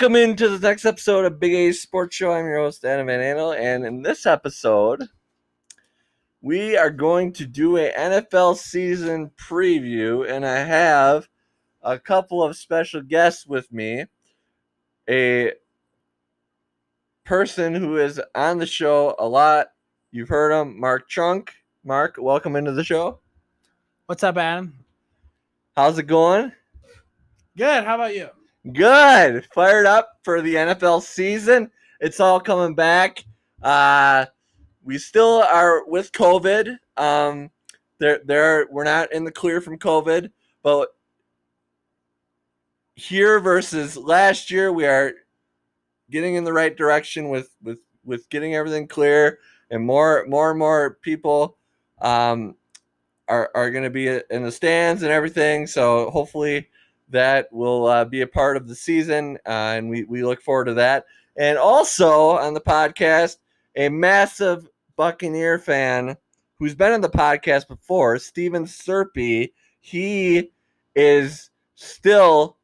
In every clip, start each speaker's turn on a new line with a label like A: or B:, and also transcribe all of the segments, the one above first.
A: Welcome into the next episode of Big A Sports Show. I'm your host, Adam Van Andel, and in this episode, we are going to do a NFL season preview, and I have a couple of special guests with me. A person who is on the show a lot. You've heard him, Mark Chunk. Mark, welcome into the show.
B: What's up, Adam?
A: How's it going?
B: Good. How about you?
A: Good. Fired up for the NFL season. It's all coming back. Uh, we still are with COVID. Um, there, there, we're not in the clear from COVID, but here versus last year, we are getting in the right direction with with with getting everything clear, and more, more and more people um, are are going to be in the stands and everything. So hopefully that will uh, be a part of the season, uh, and we, we look forward to that. And also on the podcast, a massive Buccaneer fan who's been on the podcast before, Steven Serpy. He is still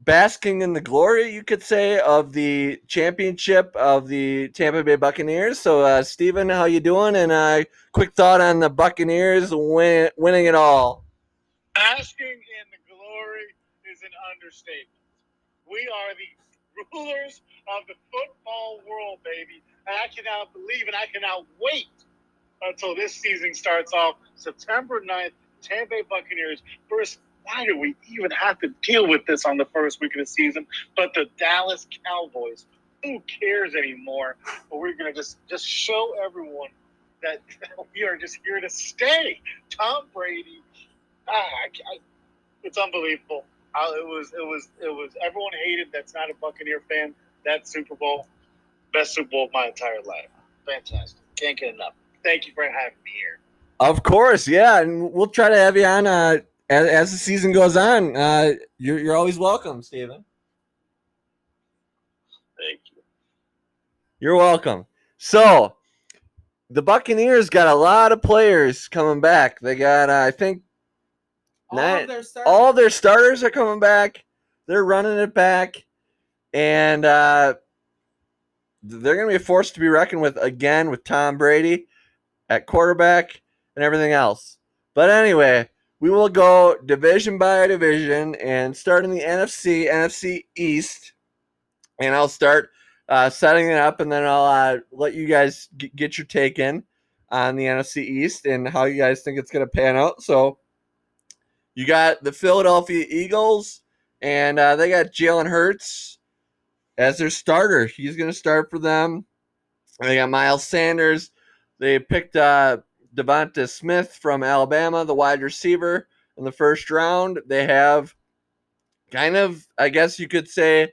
A: basking in the glory, you could say, of the championship of the Tampa Bay Buccaneers. So, uh, Steven, how you doing? And uh, quick thought on the Buccaneers win- winning it all.
C: Basking in the glory is an understatement. We are the rulers of the football world, baby. And I cannot believe and I cannot wait until this season starts off September 9th. Tampa Bay Buccaneers versus why do we even have to deal with this on the first week of the season? But the Dallas Cowboys, who cares anymore? But we're gonna just just show everyone that we are just here to stay. Tom Brady, ah, I, I, it's unbelievable. Uh, it was it was it was everyone hated. That's not a Buccaneer fan. That Super Bowl, best Super Bowl of my entire life. Fantastic. Can't get enough. Thank you for having me here.
A: Of course, yeah, and we'll try to have you on uh, as, as the season goes on. Uh, you're you're always welcome, Stephen.
C: Thank you.
A: You're welcome. So, the Buccaneers got a lot of players coming back. They got, uh, I think,
B: All of their starters.
A: all their starters are coming back. They're running it back, and uh, they're going to be forced to be reckoned with again with Tom Brady at quarterback and everything else. But anyway, we will go division by division and start in the NFC, NFC East, and I'll start uh, setting it up, and then I'll uh, let you guys g- get your take in on the NFC East and how you guys think it's going to pan out. So. You got the Philadelphia Eagles, and uh, they got Jalen Hurts as their starter. He's going to start for them. They got Miles Sanders. They picked uh, Devonta Smith from Alabama, the wide receiver, in the first round. They have kind of, I guess you could say,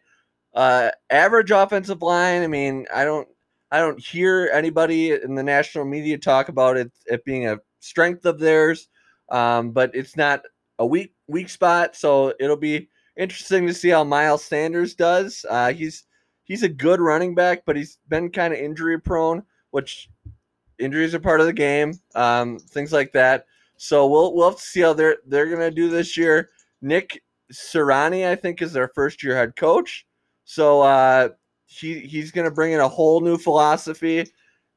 A: uh, average offensive line. I mean, I don't, I don't hear anybody in the national media talk about it, it being a strength of theirs, um, but it's not a weak weak spot. So it'll be interesting to see how Miles Sanders does. Uh, he's he's a good running back, but he's been kind of injury prone, which injuries are part of the game. Um, things like that. So we'll we'll have to see how they're they're gonna do this year. Nick Sirianni, I think, is their first year head coach. So uh, he he's gonna bring in a whole new philosophy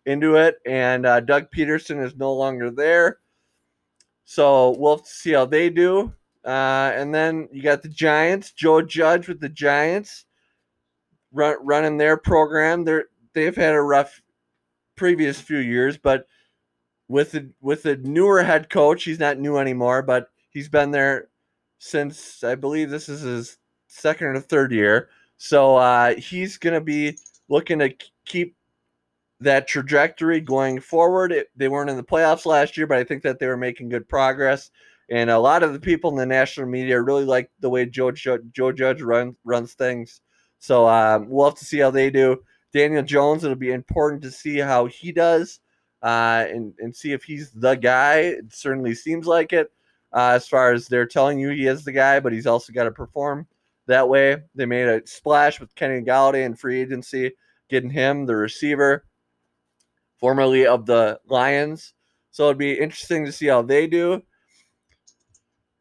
A: into it, and uh, Doug Pederson is no longer there. So we'll see how they do. Uh, and then you got the Giants, Joe Judge with the Giants run, running their program. They're they've had a rough previous few years, but with the with the newer head coach, he's not new anymore, but he's been there since I believe this is his second or third year. So uh, he's gonna be looking to keep that trajectory going forward. It, they weren't in the playoffs last year, but I think that they were making good progress. And a lot of the people in the national media really like the way Joe Joe, Joe Judge run, runs things. So um, we'll have to see how they do. Daniel Jones, it'll be important to see how he does uh, and, and see if he's the guy. It certainly seems like it uh, as far as they're telling you he is the guy, but he's also got to perform that way. They made a splash with Kenny Golladay in free agency, getting him the receiver, formerly of the Lions. So it'd be interesting to see how they do.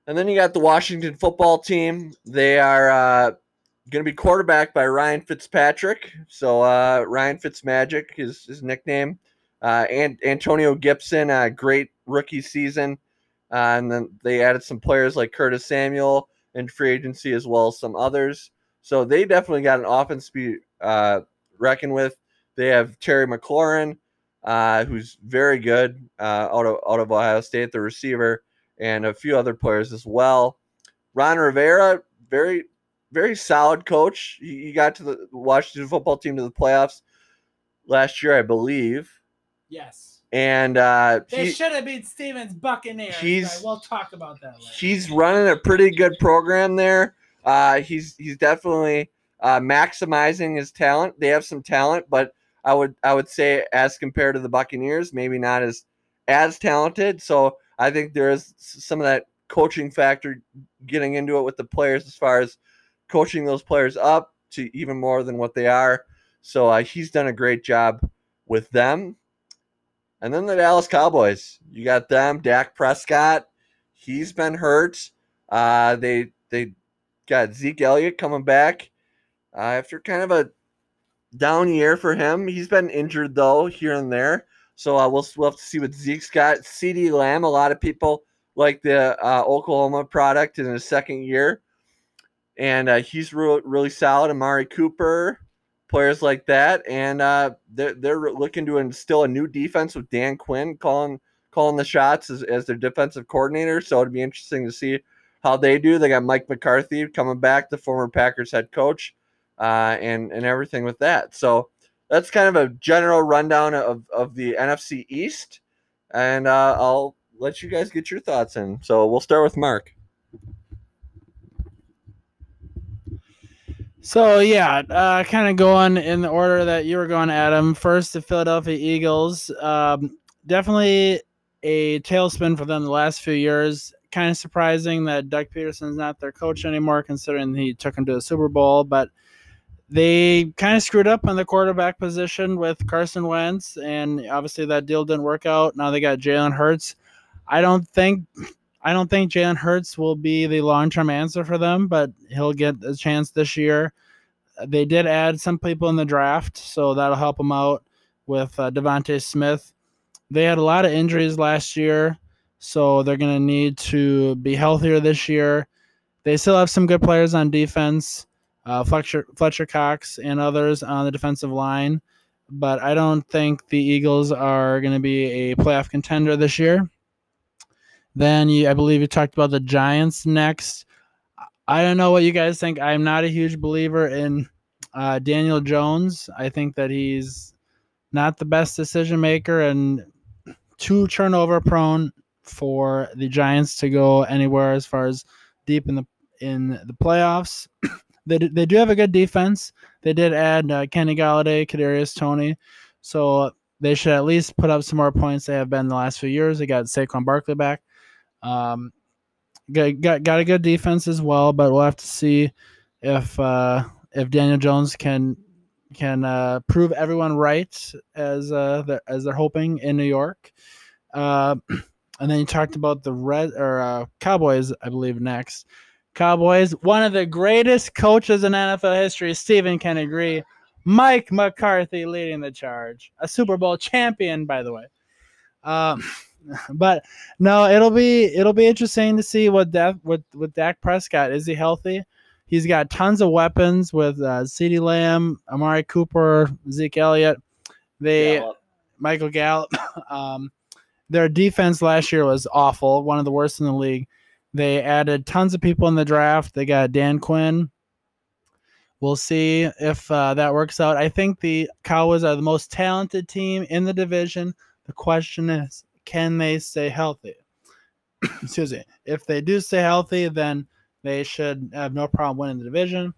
A: And then you got the Washington football team. They are uh, going to be quarterbacked by Ryan Fitzpatrick. So uh, Ryan Fitzmagic is his nickname. Uh, and Antonio Gibson, uh, great rookie season. Uh, and then they added some players like Curtis Samuel in free agency as well as some others. So they definitely got an offense to be uh, reckoned with. They have Terry McLaurin, uh, who's very good uh, out of out of Ohio State, the receiver, and a few other players as well. Ron Rivera, very very solid coach. He, he got to the Washington football team to the playoffs last year, I believe,
B: Yes.
A: and uh,
B: They
A: he-
B: should have beat Stevens Buccaneers.
A: he's-
B: we'll talk about that later.
A: he's running a pretty good program there. Uh, he's he's definitely uh, maximizing his talent. They have some talent, but I would I would say as compared to the Buccaneers, maybe not as as talented. So I think there is some of that coaching factor getting into it with the players as far as coaching those players up to even more than what they are. So uh, he's done a great job with them. And then the Dallas Cowboys, you got them, Dak Prescott. He's been hurt. Uh, they they got Zeke Elliott coming back uh, after kind of a down year for him. He's been injured though here and there, so uh, we'll we'll have to see what Zeke's got. CeeDee Lamb, a lot of people like the uh, Oklahoma product in his second year, and uh, he's re- really solid. Amari Cooper, players like that, and uh, they're they're looking to instill a new defense with Dan Quinn calling calling the shots as, as their defensive coordinator. So it'd be interesting to see how they do. They got Mike McCarthy coming back, the former Packers head coach, uh, and and everything with that. So that's kind of a general rundown of of the NFC East, and uh, I'll let you guys get your thoughts in. So we'll start with Mark.
B: So yeah, uh, kind of going in the order that you were going, Adam. First, the Philadelphia Eagles. Um, definitely a tailspin for them the last few years. Kind of surprising that Doug Pederson's not their coach anymore, considering he took them to the Super Bowl. But they kind of screwed up on the quarterback position with Carson Wentz, and obviously that deal didn't work out. Now they got Jalen Hurts. I don't think I don't think Jalen Hurts will be the long term answer for them, but he'll get a chance this year. They did add some people in the draft, so that'll help them out with uh, DeVonta Smith. They had a lot of injuries last year, so they're going to need to be healthier this year. They still have some good players on defense, uh, Fletcher, Fletcher Cox and others on the defensive line, but I don't think the Eagles are going to be a playoff contender this year. Then you, I believe you talked about the Giants next. I don't know what you guys think. I'm not a huge believer in uh, Daniel Jones. I think that he's not the best decision maker and too turnover prone for the Giants to go anywhere as far as deep in the in the playoffs. they they do have a good defense. They did add uh, Kenny Golladay, Kadarius Toney, so they should at least put up some more points. They have been the last few years. They got Saquon Barkley back. Um, got, got got a good defense as well, but we'll have to see if uh, if Daniel Jones can can uh, prove everyone right as uh, they're, as they're hoping in New York. Uh, and then you talked about the red or uh, Cowboys, I believe next. Cowboys, one of the greatest coaches in NFL history, Stephen can agree. Mike McCarthy leading the charge, a Super Bowl champion, by the way. Um, but no, it'll be it'll be interesting to see what Dak with with Dak Prescott. Is he healthy? He's got tons of weapons with uh, CeeDee Lamb, Amari Cooper, Zeke Elliott. They Michael Gallup. um, their defense last year was awful, one of the worst in the league. They added tons of people in the draft. They got Dan Quinn. We'll see if uh, that works out. I think the Cowboys are the most talented team in the division. The question is, can they stay healthy? Excuse me. If they do stay healthy, then they should have no problem winning the division.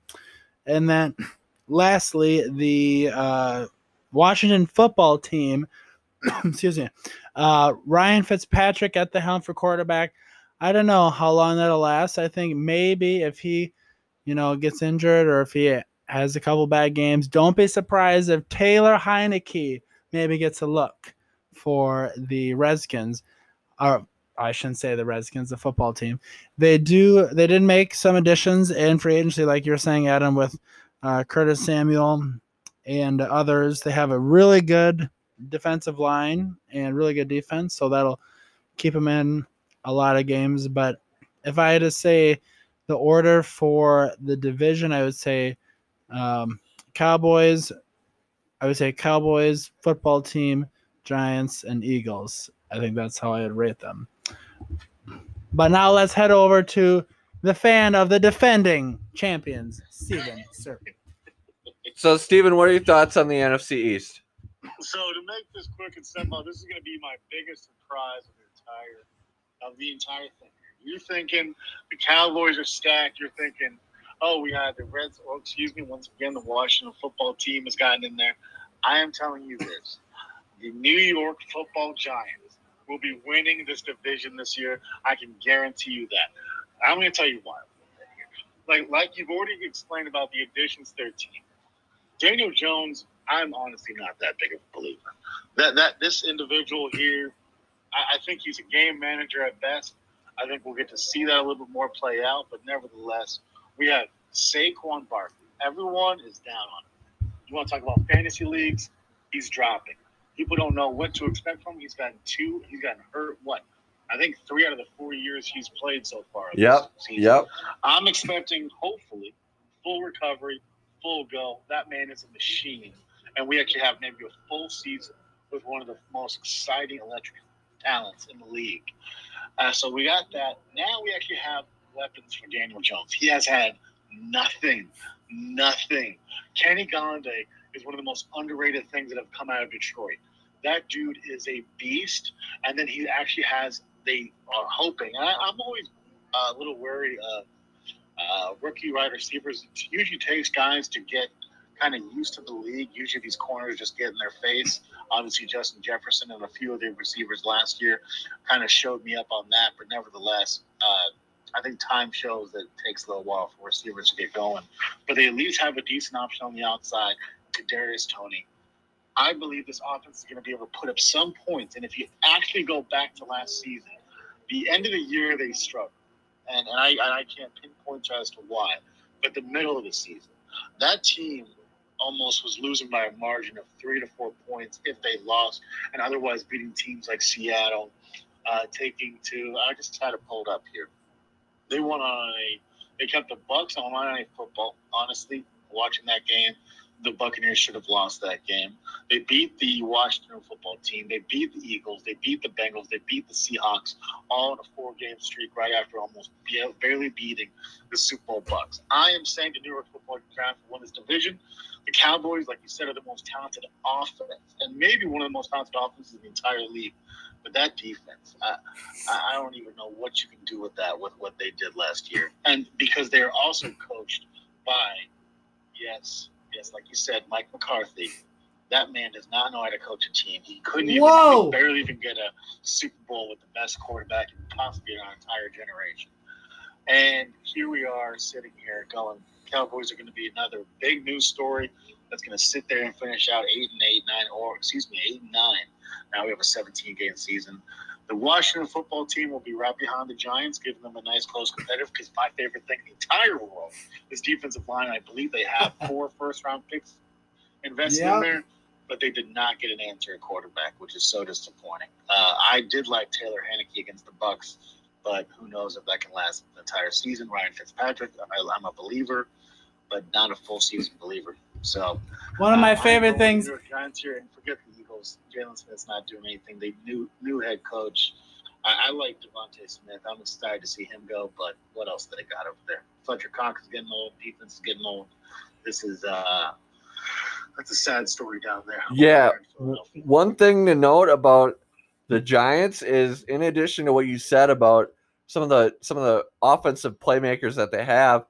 B: And then, lastly, the uh, Washington football team. excuse me. Uh, Ryan Fitzpatrick at the helm for quarterback. I don't know how long that'll last. I think maybe if he, you know, gets injured or if he has a couple bad games, don't be surprised if Taylor Heinicke maybe gets a look for the Redskins. Or I shouldn't say the Redskins, the football team. They do. They did make some additions in free agency, like you're saying, Adam, with uh, Curtis Samuel and others. They have a really good defensive line and really good defense, so that'll keep them in a lot of games. But if I had to say the order for the division, I would say um, Cowboys. I would say Cowboys, football team, Giants, and Eagles. I think that's how I would rate them. But now let's head over to the fan of the defending champions, Steven Serpent.
A: So, Steven, what are your thoughts on the NFC East?
C: So to make this quick and simple, this is going to be my biggest surprise of the entire of the entire thing. You're thinking the Cowboys are stacked. You're thinking, oh, we had the Reds. Oh, excuse me. Once again, the Washington football team has gotten in there. I am telling you this: the New York Football Giants will be winning this division this year. I can guarantee you that. I'm going to tell you why. Like, like you've already explained about the additions to their team. Daniel Jones, I'm honestly not that big of a believer. That that this individual here, I, I think he's a game manager at best. I think we'll get to see that a little bit more play out. But nevertheless, we have Saquon Barkley. Everyone is down on him. You want to talk about fantasy leagues? He's dropping. People don't know what to expect from him. He's gotten two. He's gotten hurt. What? I think three out of the four years he's played so far.
A: Yep. Yep.
C: I'm expecting, hopefully, full recovery, full go. That man is a machine. And we actually have maybe a full season with one of the most exciting electric talents in the league. Uh, so we got that. Now we actually have weapons for Daniel Jones. He has had nothing, nothing. Kenny Golladay is one of the most underrated things that have come out of Detroit. That dude is a beast. And then he actually has, they are hoping, and I, I'm always uh, a little wary of uh, rookie wide receivers. It usually takes guys to get kind of used to the league. Usually these corners just get in their face. Obviously, Justin Jefferson and a few of the receivers last year kind of showed me up on that. But nevertheless, uh, I think time shows that it takes a little while for receivers to get going. But they at least have a decent option on the outside. Kadarius Toney. I believe this offense is going to be able to put up some points. And if you actually go back to last season, the end of the year they struggled and, and I and I can't pinpoint as to why, but the middle of the season, that team almost was losing by a margin of three to four points if they lost, and otherwise beating teams like Seattle, uh, taking to I just had it pulled up here. They won on a they kept the Bucks on Monday Night Football. Honestly, watching that game, the Buccaneers should have lost that game. They beat the Washington football team. They beat the Eagles. They beat the Bengals. They beat the Seahawks, all in a four-game streak right after almost barely beating the Super Bowl Bucks. I am saying the New York Football will win this division. The Cowboys, like you said, are the most talented offense, and maybe one of the most talented offenses in the entire league. But that defense, I, I don't even know what you can do with that, with what they did last year, and because they're also coached by, yes, like you said, Mike McCarthy. That man does not know how to coach a team. He couldn't even,
B: Whoa.
C: barely even get a Super Bowl with the best quarterback in possibly our entire generation. And here we are sitting here going, Cowboys are going to be another big news story that's going to sit there and finish out eight and eight, nine, or excuse me, eight and nine. Now we have a 17 game season. The Washington football team will be right behind the Giants, giving them a nice close competitive. Because my favorite thing in the entire world is defensive line. I believe they have four first round picks invested
B: Yeah.
C: in there, but they did not get an answer at quarterback, which is so disappointing. Uh, I did like Taylor Heinicke against the Bucks, but who knows if that can last the entire season. Ryan Fitzpatrick, I, I'm a believer, but not a full season believer. So
B: One of my
C: uh,
B: favorite
C: I'm
B: things.
C: New York Giants here, and forget the Eagles. Jalen Smith's not doing anything. They new new head coach. I, I like DeVonta Smith. I'm excited to see him go, but what else do they got over there? Fletcher Cox is getting old. Defense is getting old. This is uh, that's a sad story down there.
A: Yeah.
C: in Philadelphia.
A: One thing to note about the Giants is, in addition to what you said about some of the some of the offensive playmakers that they have,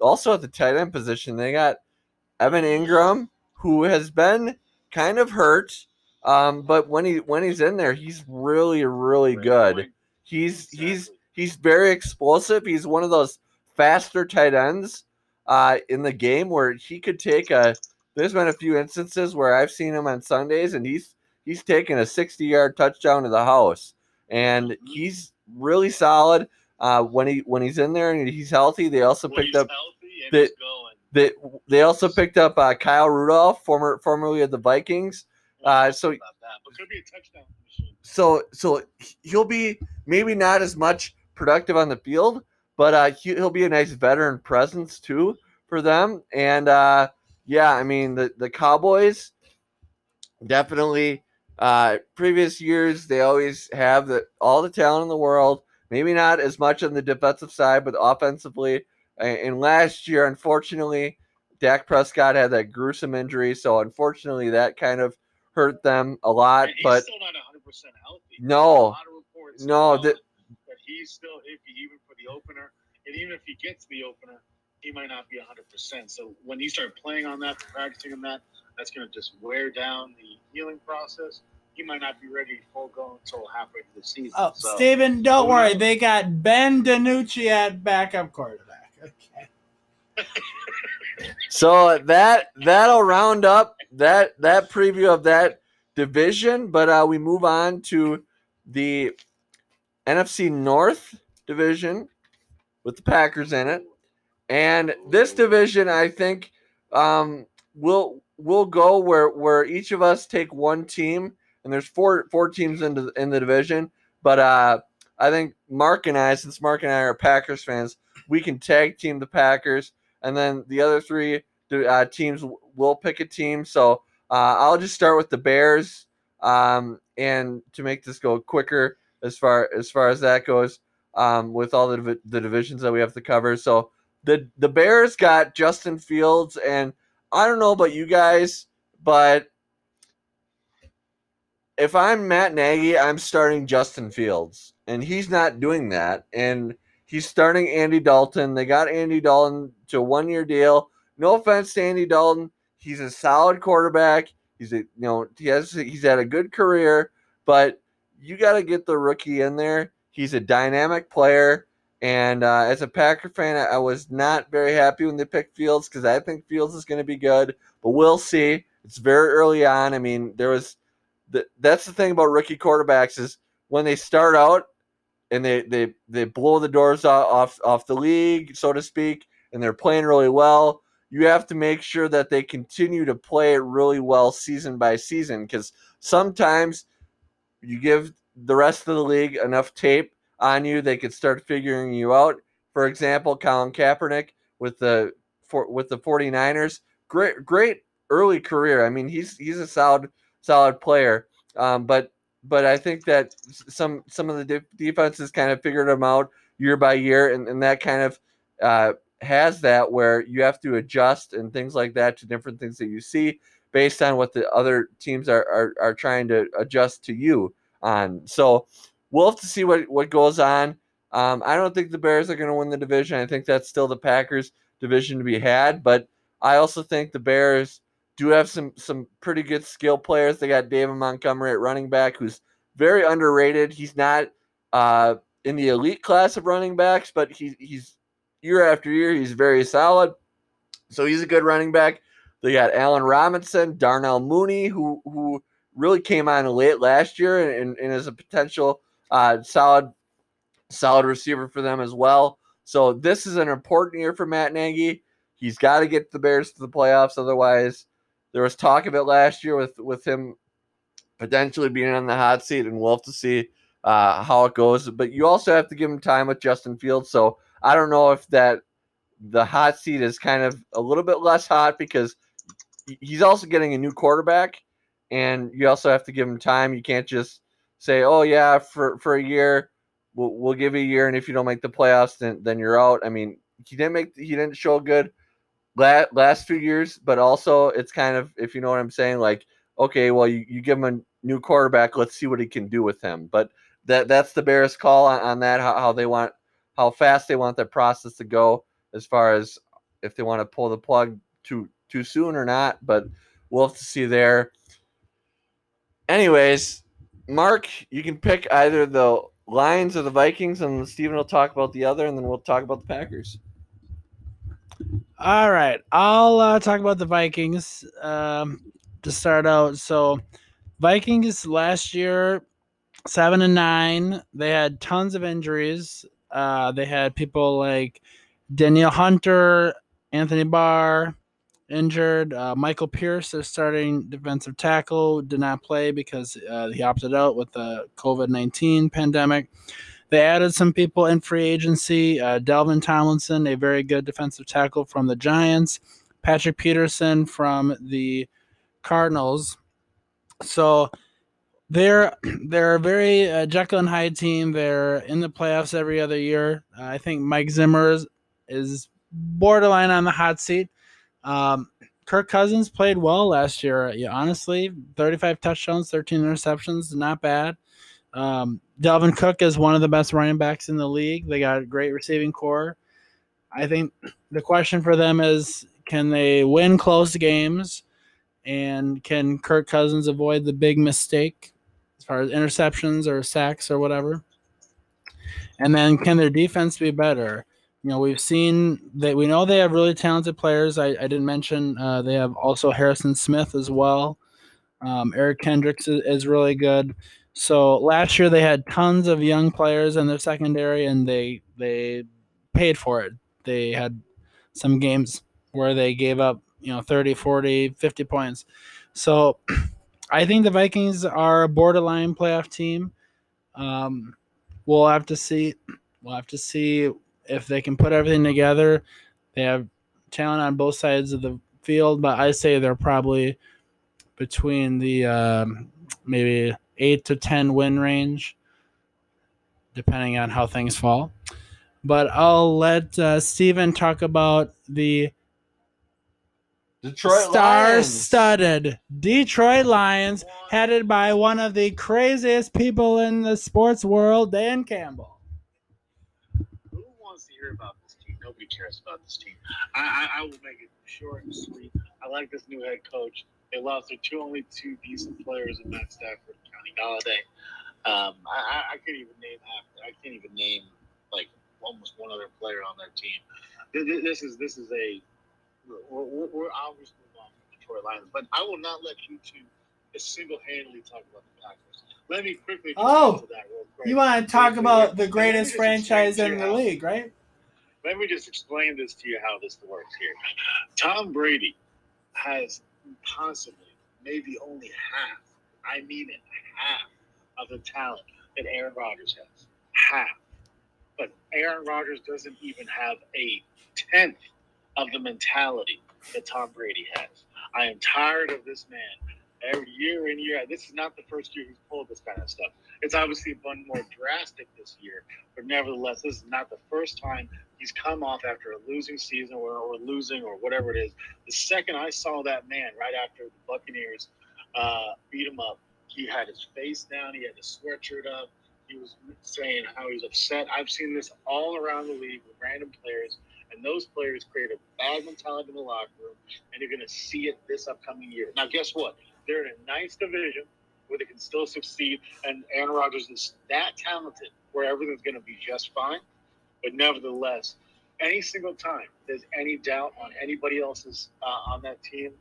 A: also at the tight end position, they got Evan Engram, who has been kind of hurt, um, but when he when he's in there, he's really really good. He's he's he's very explosive. He's one of those faster tight ends uh, in the game where he could take a. There's been a few instances where I've seen him on Sundays, and he's he's taken a 60 yard touchdown to the house. and he's really solid. Uh, when he when he's in there and he's healthy, they also
C: When
A: picked
C: he's
A: up
C: healthy and
A: the-
C: he's going.
A: They they also picked up uh, Kyle Rudolph, former formerly of the Vikings. Uh, so
C: About that, but could be a touchdown machine.
A: so so he'll be maybe not as much productive on the field, but uh, he, he'll be a nice veteran presence too for them. And uh, yeah, I mean the the Cowboys definitely. Uh, previous years they always have the all the talent in the world. Maybe not as much on the defensive side, but offensively. And, and last year, unfortunately, Dak Prescott had that gruesome injury, so unfortunately that kind of hurt them a lot.
C: And he's
A: But
C: still not 100 percent healthy.
A: No.
C: a lot of reports.
A: No,
C: about
A: that-
C: that he's still iffy even for the opener, and even if he gets the opener, he might not be 100. percent So when you start playing on that, practicing on that, that's going to just wear down the healing process. He might not be ready full go until halfway through the season.
B: Oh,
C: so,
B: Steven, don't
C: who
B: worry.
C: knows?
B: They got Ben DiNucci at backup quarterback.
A: So that that'll round up that that preview of that division. But uh, we move on to the NFC North division with the Packers in it, and this division I think um, will will go where where each of us take one team, and there's four four teams in the in the division. But uh, I think Mark and I, since Mark and I are Packers fans, we can tag team the Packers and then the other three uh, teams will pick a team. So uh, I'll just start with the Bears, um, and to make this go quicker as far as far as that goes, um, with all the the divisions that we have to cover. So the the Bears got Justin Fields, and I don't know about you guys, but if I'm Matt Nagy, I'm starting Justin Fields, and he's not doing that, and he's starting Andy Dalton. They got Andy Dalton to a one year deal. No offense to Andy Dalton, he's a solid quarterback. He's a you know he has he's had a good career, but you got to get the rookie in there. He's a dynamic player, and uh, as a Packer fan, I, I was not very happy when they picked Fields because I think Fields is going to be good, but we'll see. It's very early on. I mean, there was the, that's the thing about rookie quarterbacks is when they start out and they they they blow the doors off off, the league, so to speak, and they're playing really well. You have to make sure that they continue to play it really well season by season because sometimes you give the rest of the league enough tape on you, they could start figuring you out. For example, Colin Kaepernick with the for, with the 49ers, great great early career. I mean, he's he's a solid solid player. Um, but but I think that some some of the de- defenses kind of figured them out year by year, and, and that kind of uh, has that where you have to adjust and things like that to different things that you see based on what the other teams are are, are trying to adjust to you on. So we'll have to see what what goes on. Um, I don't think the Bears are going to win the division. I think that's still the Packers division to be had, but I also think the Bears do have some some pretty good skill players. They got David Montgomery at running back, who's very underrated. He's not uh, in the elite class of running backs, but he, he's year after year he's very solid. So he's a good running back. They got Allen Robinson, Darnell Mooney, who who really came on late last year and, and is a potential uh, solid solid receiver for them as well. So this is an important year for Matt Nagy. He's got to get the Bears to the playoffs, otherwise there was talk of it last year with with him potentially being on the hot seat, and we'll have to see uh, how it goes. But you also have to give him time with Justin Fields. So I don't know if that the hot seat is kind of a little bit less hot because he's also getting a new quarterback, and you also have to give him time. You can't just say, "Oh yeah, for for a year, we'll, we'll give you a year, and if you don't make the playoffs, then then you're out." I mean, he didn't make he didn't show good last, few years, but also it's kind of if you know what I'm saying, like okay, well you, you give him a new quarterback, let's see what he can do with him. But that that's the Bears call on, on that how, how they want how fast they want that process to go as far as if they want to pull the plug too too soon or not. But we'll have to see there. Anyways, Mark, you can pick either the Lions or the Vikings, and Steven will talk about the other, and then we'll talk about the Packers.
B: All right, I'll uh, talk about the Vikings um, to start out. So, Vikings last year seven and nine. They had tons of injuries. Uh, they had people like Danielle Hunter, Anthony Barr injured. Uh, Michael Pierce, their starting defensive tackle, did not play because uh, he opted out with the COVID 19 pandemic. They added some people in free agency. Uh, Dalvin Tomlinson, a very good defensive tackle from the Giants. Patrick Peterson from the Cardinals. So they're they're a very uh, Jekyll and Hyde team. They're in the playoffs every other year. Uh, I think Mike Zimmer is, is, borderline on the hot seat. Um, Kirk Cousins played well last year. Yeah, honestly, 35 touchdowns, 13 interceptions, not bad. Um, Dalvin Cook is one of the best running backs in the league. They got a great receiving core. I think the question for them is can they win close games? And can Kirk Cousins avoid the big mistake as far as interceptions or sacks or whatever? And then can their defense be better? You know, we've seen that we know they have really talented players. I, I didn't mention uh, they have also Harrison Smith as well. Um, Eric Kendricks is, is really good. So last year they had tons of young players in their secondary, and they they paid for it. They had some games where they gave up, you know, 30, 40, 50 points. So I think the Vikings are a borderline playoff team. Um, we'll have to see. We'll have to see if they can put everything together. They have talent on both sides of the field, but I say they're probably between the um, maybe eight to ten win range, depending on how things fall. But I'll let uh, Steven talk about the
A: Detroit
B: star-studded Detroit Lions, headed by one of the craziest people in the sports world, Dan Campbell.
C: Who wants to hear about this team? Nobody cares about this team. I, I, I will make it short and sweet. I like this new head coach. They lost their two only two decent players in Matt Stafford and Kenny Golladay. Um, I, I can't even name half. I can't even name like almost one other player on their team. This is this is a we're, we're obviously on from Detroit Lions, but I will not let you two single-handedly talk about the Packers. Let me quickly.
B: Oh, you want to talk about the greatest franchise in the league, right?
C: Let me just explain this to you how this works here. Tom Brady has possibly, maybe only half, I mean it, half of the talent that Aaron Rodgers has. Half. But Aaron Rodgers doesn't even have a tenth of the mentality that Tom Brady has. I am tired of this man every year in year. This is not the first year he's pulled this kind of stuff. It's obviously been more drastic this year, but nevertheless, this is not the first time he's come off after a losing season or, or losing or whatever it is. The second I saw that man right after the Buccaneers uh, beat him up, he had his face down, he had his sweatshirt up. He was saying how he's upset. I've seen this all around the league with random players and those players create a bad mentality in the locker room, and you're going to see it this upcoming year. Now, guess what? They're in a nice division where they can still succeed, and Aaron Rodgers is that talented where everything's going to be just fine. But nevertheless, any single time there's any doubt on anybody else's uh, on that team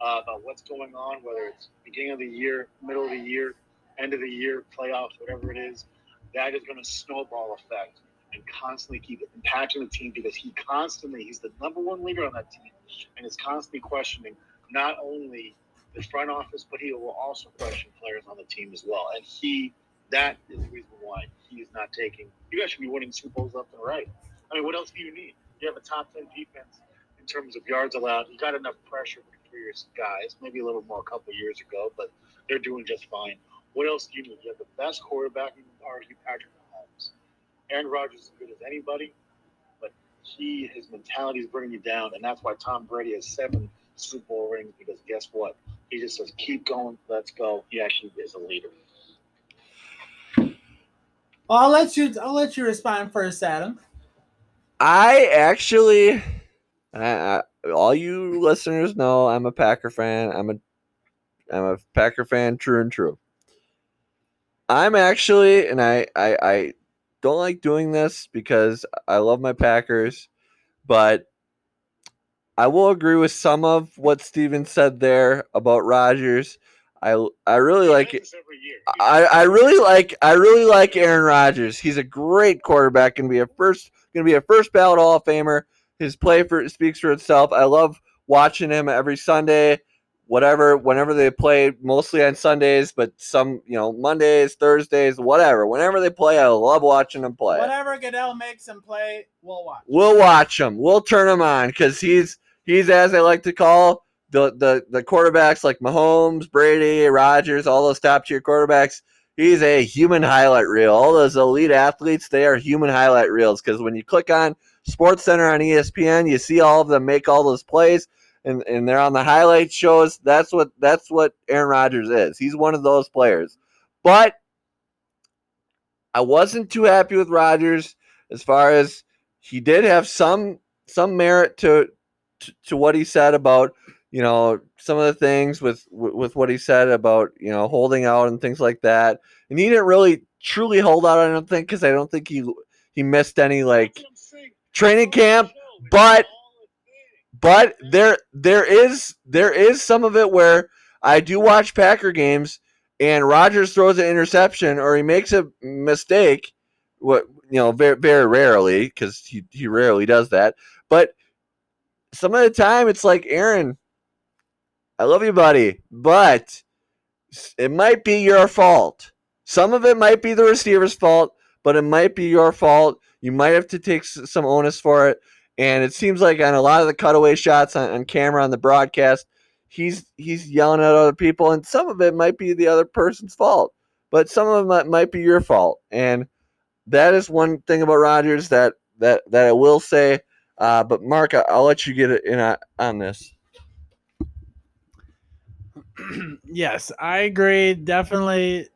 C: uh, about what's going on, whether it's beginning of the year, middle of the year, end of the year, playoffs, whatever it is, that is going to snowball effect and constantly keep impacting the team because he constantly he's the number one leader on that team and is constantly questioning not only the front office but he will also question players on the team as well. And he that is the reason why he is not taking you guys should be winning super bowls left and right. I mean what else do you need? You have a top 10 defense in terms of yards allowed. You got enough pressure for your guys maybe a little more a couple years ago but they're doing just fine. What else do you need? You have the best quarterback in argue patrick Mahomes. Aaron Rodgers is as good as anybody, but he his mentality is bringing you down, and that's why Tom Brady has seven Super Bowl rings. Because guess what? He just says, "Keep going, let's go." He actually is a leader.
B: Well, I'll let you. I'll let you respond first, Adam.
A: I actually, I, I, all you listeners know, I'm a Packer fan. I'm a, I'm a Packer fan, true and true. I'm actually, and I, I, I don't like doing this because I love my Packers, but I will agree with some of what Steven said there about Rodgers. I I really
C: He
A: like it.
C: this every year.
A: I, I really like I really like Aaron Rodgers. He's a great quarterback. Gonna be a first gonna be a first ballot Hall of Famer. His play for speaks for itself. I love watching him every Sunday, whatever, whenever they play, mostly on Sundays, but some you know Mondays, Thursdays, whatever. Whenever they play, I love watching them play.
B: Whatever Goodell makes him play, we'll watch.
A: We'll watch him. We'll turn him on because he's he's as I like to call the the the quarterbacks like Mahomes, Brady, Rodgers, all those top tier quarterbacks. He's a human highlight reel. All those elite athletes, they are human highlight reels because when you click on Sports Center on ESPN, you see all of them make all those plays, and and they're on the highlight shows. That's what that's what Aaron Rodgers is. He's one of those players. But I wasn't too happy with Rodgers as far as he did have some some merit to, to to what he said about you know some of the things with with what he said about you know holding out and things like that and he didn't really truly hold out i don't think because i don't think he he missed any like
C: That's what I'm saying.
A: training camp but-
C: all a thing.
A: but there there is there is some of it where I do watch Packer games and Rodgers throws an interception or he makes a mistake. What you know, very very rarely because he he rarely does that. But some of the time it's like Aaron, I love you, buddy, but it might be your fault. Some of it might be the receiver's fault, but it might be your fault. You might have to take some onus for it. And it seems like on a lot of the cutaway shots on, on camera on the broadcast, he's he's yelling at other people, and some of it might be the other person's fault, but some of it might, be your fault. And that is one thing about Rodgers that that that I will say. Uh, but Mark, I, I'll let you get in on, on this.
B: yes, I agree. Definitely,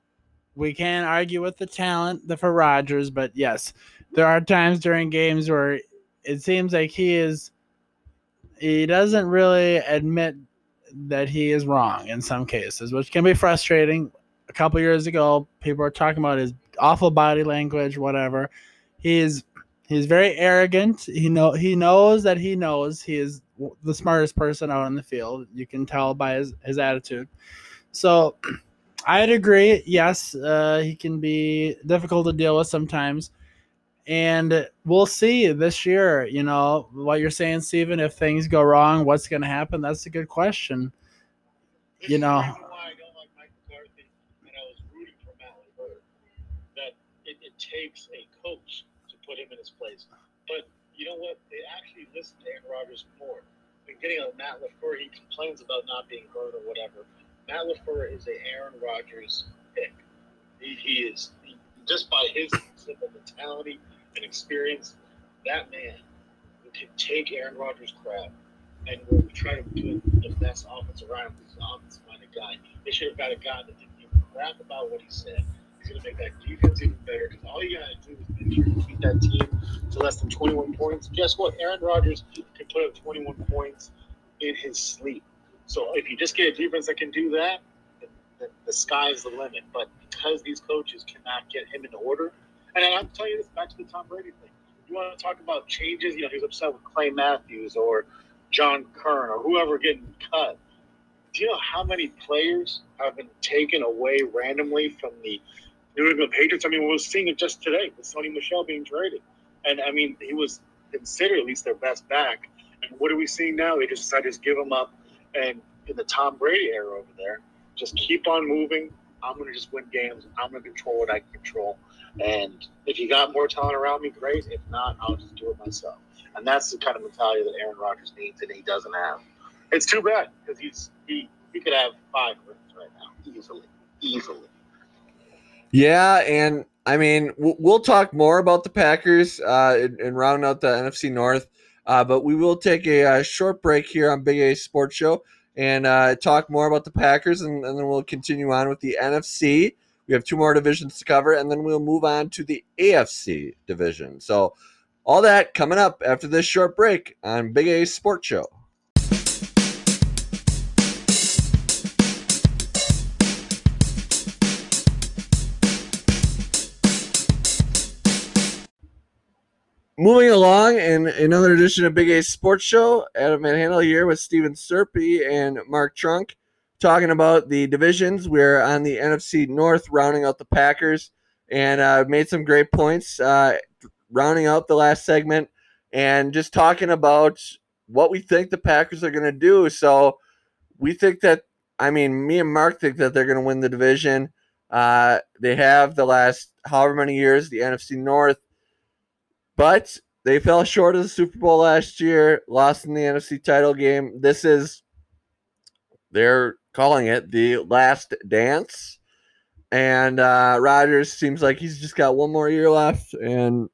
B: we can't argue with the talent the for Rodgers, but yes, there are times during games where it seems like he is he doesn't really admit that he is wrong in some cases, which can be frustrating. A couple years ago, people were talking about his awful body language, whatever. He's he's very arrogant. He know he knows that he knows he is the smartest person out on the field. You can tell by his his attitude. So I'd agree. Yes, uh, he can be difficult to deal with sometimes. And we'll see this year, you know, what you're saying, Steven. If things go wrong, what's going to happen? That's a good question.
C: This
B: You know.
C: why I don't like Mike McCarthy, and I was rooting for. That it, it takes a coach put him in his place. But you know what? They actually listen to Aaron Rodgers more. Than getting on Matt LaFleur, he complains about not being heard or whatever. Matt LaFleur is a Aaron Rodgers pick. He, he is he, just by his simple mentality and experience. That man can take Aaron Rodgers' crap and we'll try to do the best offense around him. He's an offensive minded guy. They should have got a guy that didn't give a crap about what he said. He's going to make that defense even better because all you got to do is make sure you keep that team to less than 21 points. Guess what? Aaron Rodgers can put up 21 points in his sleep. So if you just get a defense that can do that, then the sky's the limit. But because these coaches cannot get him in order, and I'm telling you this back to the Tom Brady thing. You want to talk about changes? You know, he was upset with Clay Matthews or John Kern or whoever getting cut. Do you know how many players have been taken away randomly from the New England Patriots? I mean, we were seeing it just today with Sony Michel being traded. And I mean, he was considered at least their best back. And what are we seeing now? They just decided to just give him up. And in the Tom Brady era over there, just keep on moving. I'm going to just win games. I'm going to control what I can control. And if you got more talent around me, great. If not, I'll just do it myself. And that's the kind of mentality that Aaron Rodgers needs, and he doesn't have. It's too bad because he's he he could have five wins right now easily, easily.
A: Yeah, and I mean, we'll talk more about the Packers uh, and, and round out the NFC North, uh, but we will take a, uh short break here on Big A Sports Show and uh, talk more about the Packers, and, and then we'll continue on with the NFC. We have two more divisions to cover, and then we'll move on to the AFC division. So, all that coming up after this short break on Big A Sports Show. Moving along in another edition of Big A Sports Show, Adam Van Handel here with Steven Serpy and Mark Trunk, talking about the divisions. We're on the NFC North, rounding out the Packers, and uh, made some great points, uh, rounding out the last segment, and just talking about what we think the Packers are going to do. So we think that, I mean, me and Mark think that they're going to win the division. Uh, they have the last however many years, the NFC North, but they fell short of the Super Bowl last year, lost in the NFC title game. This is, they're calling it the last dance. And uh, Rodgers seems like he's just got one more year left, and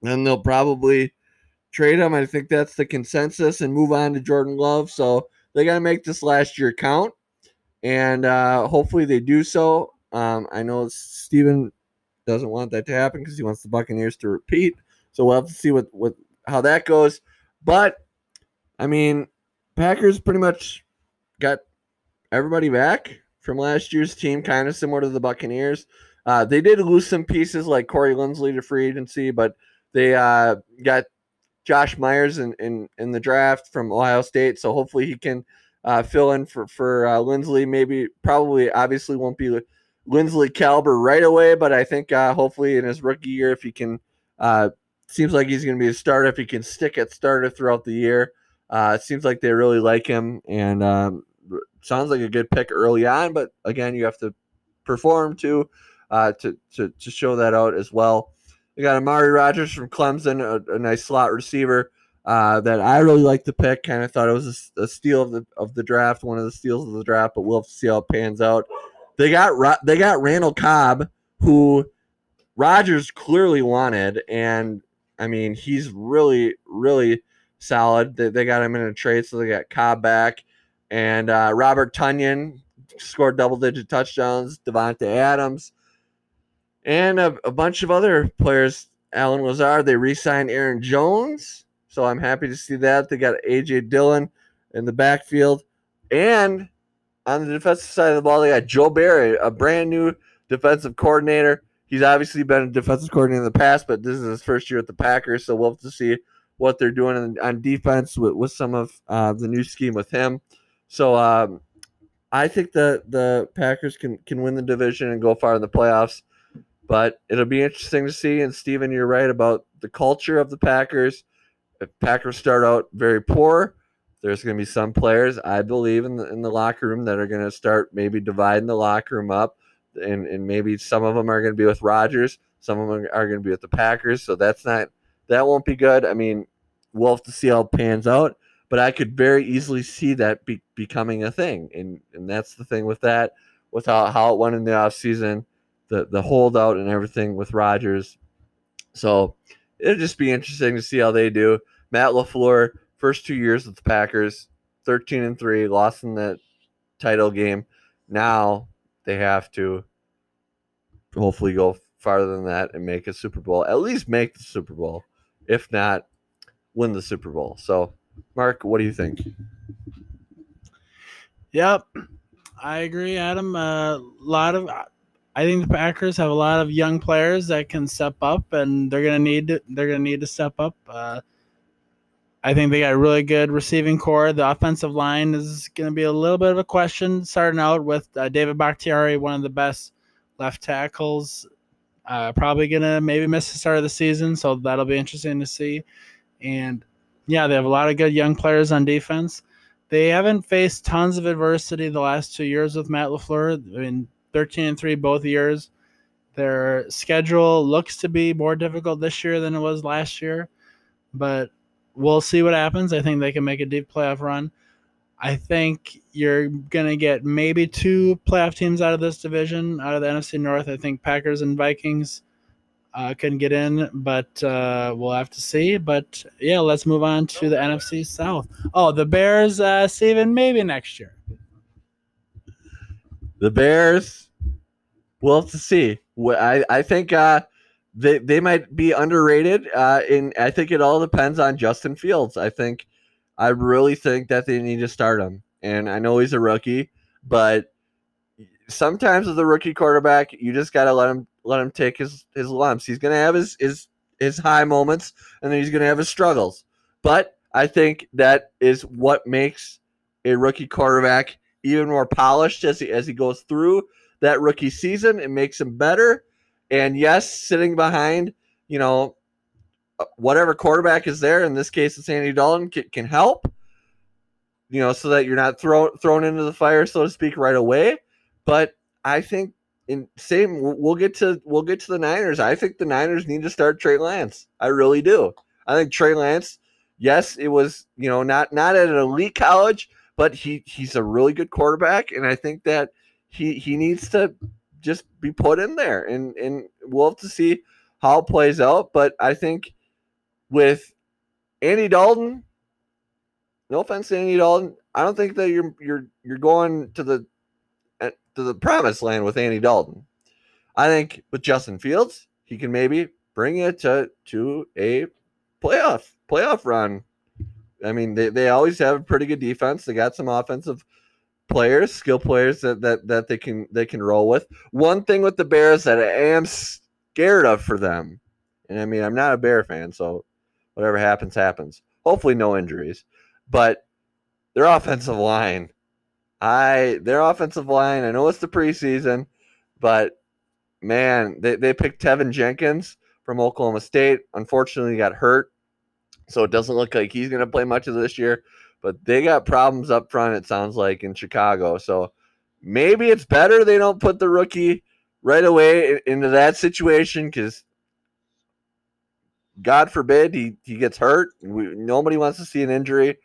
A: then they'll probably trade him. I think that's the consensus and move on to Jordan Love. So they got to make this last year count, and uh, hopefully they do so. Um, I know Steven doesn't want that to happen because he wants the Buccaneers to repeat. So we'll have to see what, what how that goes. But I mean, Packers pretty much got everybody back from last year's team, kind of similar to the Buccaneers. Uh, they did lose some pieces like Corey Linsley to free agency, but they uh, got Josh Myers in, in, in the draft from Ohio State. So hopefully he can uh, fill in for, for uh, Linsley. Maybe, probably, obviously won't be Linsley caliber right away, but I think uh, hopefully in his rookie year, if he can, uh, seems like he's going to be a starter. If he can stick at starter throughout the year, uh, it seems like they really like him. And um, sounds like a good pick early on, but again, you have to perform too uh, to, to to show that out as well. You got Amari Rodgers from Clemson, a, a nice slot receiver uh, that I really like the pick. Kind of thought it was a, a, steal of the of the draft, one of the steals of the draft, but we'll have to see how it pans out. They got they got Randall Cobb, who Rodgers clearly wanted, and I mean he's really really solid. They, they got him in a trade, so they got Cobb back. And uh, Robert Tonyan scored double digit touchdowns. Davante Adams and a, a, bunch of other players. Allen Lazard, they re signed Aaron Jones. So I'm happy to see that. They got A.J. Dillon in the backfield. And on the defensive side of the ball, they got Joe Barry, a brand new defensive coordinator. He's obviously been a defensive coordinator in the past, but this is his first year at the Packers. So we'll have to see what they're doing on, defense with, with some of uh, the new scheme with him. So um, I think the the Packers can can win the division and go far in the playoffs. But it'll be interesting to see. And Steven, you're right about the culture of the Packers. If Packers start out very poor, there's going to be some players I believe in the in the locker room that are going to start maybe dividing the locker room up, and and maybe some of them are going to be with Rodgers, some of them are going to be with the Packers. So that's not that won't be good. I mean, we'll have to see how it pans out but I could very easily see that be, becoming a thing. And and that's the thing with that, with how, how it went in the offseason, the the holdout and everything with Rodgers. So it'll just be interesting to see how they do. Matt LaFleur, first two years with the Packers, 13 and 3, lost in the title game. Now they have to hopefully go farther than that and make a Super Bowl. At least make the Super Bowl. If not, win the Super Bowl. So Mark, what do you think?
B: Yep, I agree, Adam. A uh, lot of, I think the Packers have a lot of young players that can step up, and they're gonna need to, they're gonna need to step up. Uh, I think they got a really good receiving corps. The offensive line is going to be a little bit of a question starting out with uh, David Bakhtiari, one of the best left tackles. Uh, probably going to maybe miss the start of the season, so that'll be interesting to see. And yeah, they have a lot of good young players on defense. They haven't faced tons of adversity the last two years with Matt LaFleur. I mean, 13 and 3 both years. Their schedule looks to be more difficult this year than it was last year, but we'll see what happens. I think they can make a deep playoff run. I think you're going to get maybe two playoff teams out of this division, out of the NFC North. I think Packers and Vikings uh, couldn't get in, but uh, we'll have to see. But yeah, let's move on to the NFC South. Oh, the Bears, uh, Steven, maybe next year.
A: The Bears, we'll have to see. I, I think uh, they, they might be underrated. Uh, in I think it all depends on Justin Fields. I think I really think that they need to start him. And I know he's a rookie, but sometimes with a rookie quarterback, you just got to let him let him take his his lumps. He's gonna have his his his high moments, and then he's gonna have his struggles. But I think that is what makes a rookie quarterback even more polished as he as he goes through that rookie season. It makes him better. And yes, sitting behind, you know, uh, whatever quarterback is there, in this case it's Andy Dalton, can, can help. You know, so that you're not thrown thrown into the fire, so to speak, right away. But I think in same we'll get to we'll get to the Niners. I think the Niners need to start Trey Lance. I really do. I think Trey Lance, yes, it was, you know, not not at an elite college, but he he's a really good quarterback and I think that he he needs to just be put in there and and we'll have to see how it plays out, but I think with Andy Dalton, no offense to Andy Dalton, I don't think that you're you're you're going to the uh, to the promised land with Andy Dalton. I think with Justin Fields, he can maybe bring it to to a playoff playoff run. I mean, they, they always have a pretty good defense. They got some offensive players, skill players that that that they can they can roll with. One thing with the Bears that I am scared of for them, and I mean I'm not a Bear fan, so whatever happens happens. Hopefully no injuries, but their offensive line, I their offensive line. I know it's the preseason, but man, they they picked Teven Jenkins from Oklahoma State. Unfortunately, got hurt, so it doesn't look like he's going to play much of this year. But they got problems up front. It sounds like in Chicago. So maybe it's better they don't put the rookie right away into that situation because God forbid he, he gets hurt. We, nobody wants to see an injury.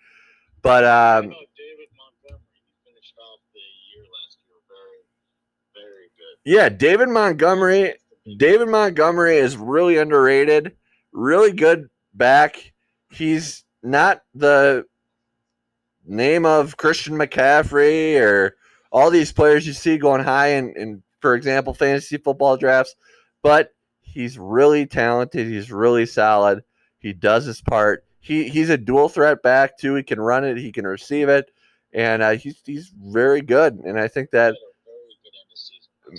A: But um,
C: David Montgomery finished off the year last year very, very good.
A: yeah, David Montgomery David Montgomery is really underrated, really good back. He's not the name of Christian McCaffrey or all these players you see going high in, in for example, fantasy football drafts, but he's really talented. He's really solid. He does his part. He he's a dual threat back too. He can run it. He can receive it, and uh, he's he's very good. And I think that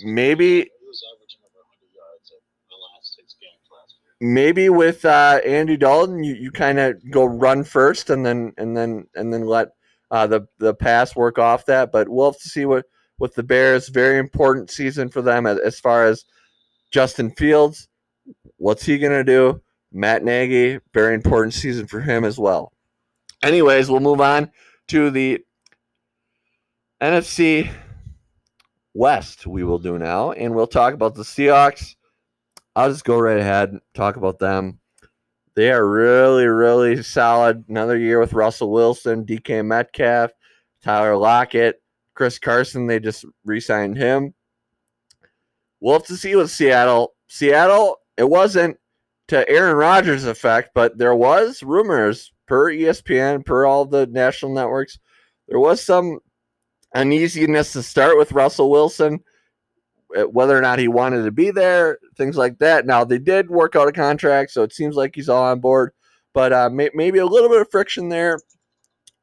A: maybe
C: He was averaging over 100 yards in the last six games last year.
A: maybe with uh, Andy Dalton, you, you kind of go run first and then and then and then let uh, the the pass work off that. But we'll have to see what with the Bears. Very important season for them as, as far as Justin Fields. What's he gonna do? Matt Nagy, very important season for him as well. Anyways, we'll move on to the NFC West. We will do now, and we'll talk about the Seahawks. I'll just go right ahead talk about them. They are really, really solid. Another year with Russell Wilson, DK Metcalf, Tyler Lockett, Chris Carson. They just re signed him. We'll have to see with Seattle. Seattle, it wasn't to Aaron Rodgers' effect, but there was rumors per ESPN, per all the national networks. There was some uneasiness to start with Russell Wilson uh, whether or not he wanted to be there, things like that. Now they did work out a contract, so it seems like he's all on board. But uh, may- maybe a little bit of friction there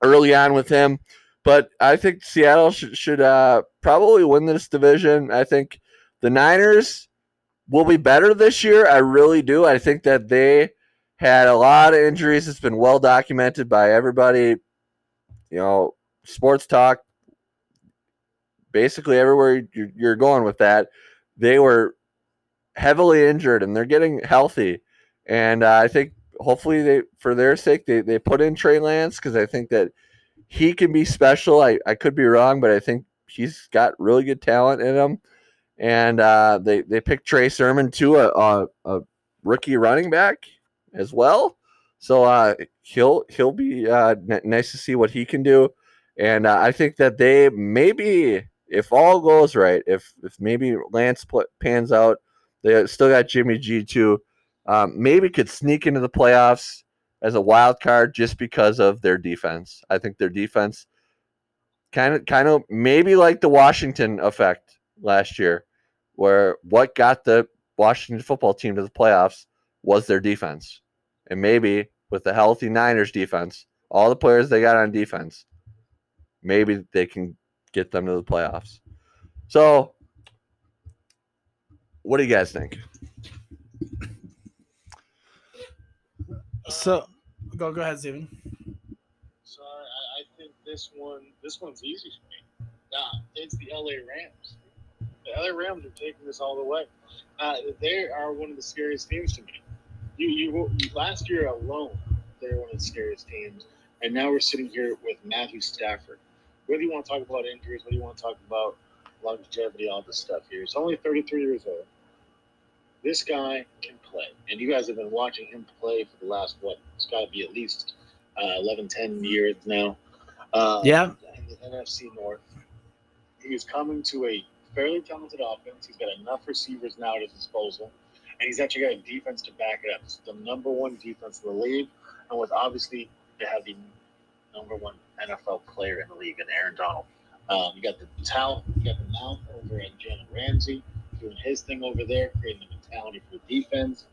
A: early on with him. But I think Seattle should, should uh, probably win this division. I think the Niners will be better this year. I really do. I think that they had a lot of injuries. It's been well documented by everybody. You know, sports talk, basically everywhere you're, you're going with that, they were heavily injured and they're getting healthy. And uh, I think hopefully they, for their sake, they, they put in Trey Lance because I think that he can be special. I, I could be wrong, but I think he's got really good talent in him. And uh, they, they picked Trey Sermon too, a, a, a rookie running back as well. So uh, he'll he'll be uh, n- nice to see what he can do. And uh, I think that they maybe if all goes right, if if maybe Lance pl- pans out, they still got Jimmy G too. Um, maybe could sneak into the playoffs as a wild card just because of their defense. I think their defense kind of kind of maybe like the Washington effect last year, where what got the Washington football team to the playoffs was their defense, and maybe with the healthy Niners defense, all the players they got on defense, maybe they can get them to the playoffs. So, what do you guys think?
B: So go go ahead, Steven.
C: So I, I think this one, this one's easy for me. Nah, it's the LA Rams. The LA Rams are taking this all the way. Uh, they are one of the scariest teams to me. You, you, you last year alone, they were one of the scariest teams, and now we're sitting here with Matthew Stafford. Whether you want to talk about injuries, whether you want to talk about longevity, all this stuff here, he's only 33 years old. This guy can play, and you guys have been watching him play for the last what? It's got to be at least uh, 11, 10 years now. Uh,
B: Yeah.
C: In the NFC North, he's coming to a fairly talented offense. He's got enough receivers now at his disposal, and he's actually got a defense to back it up. It's the number one defense in the league, and with obviously they have the number one NFL player in the league, in Aaron Donald. Um, you got the talent, you got the mouth over at Jalen Ramsey doing his thing over there, creating the for the defense.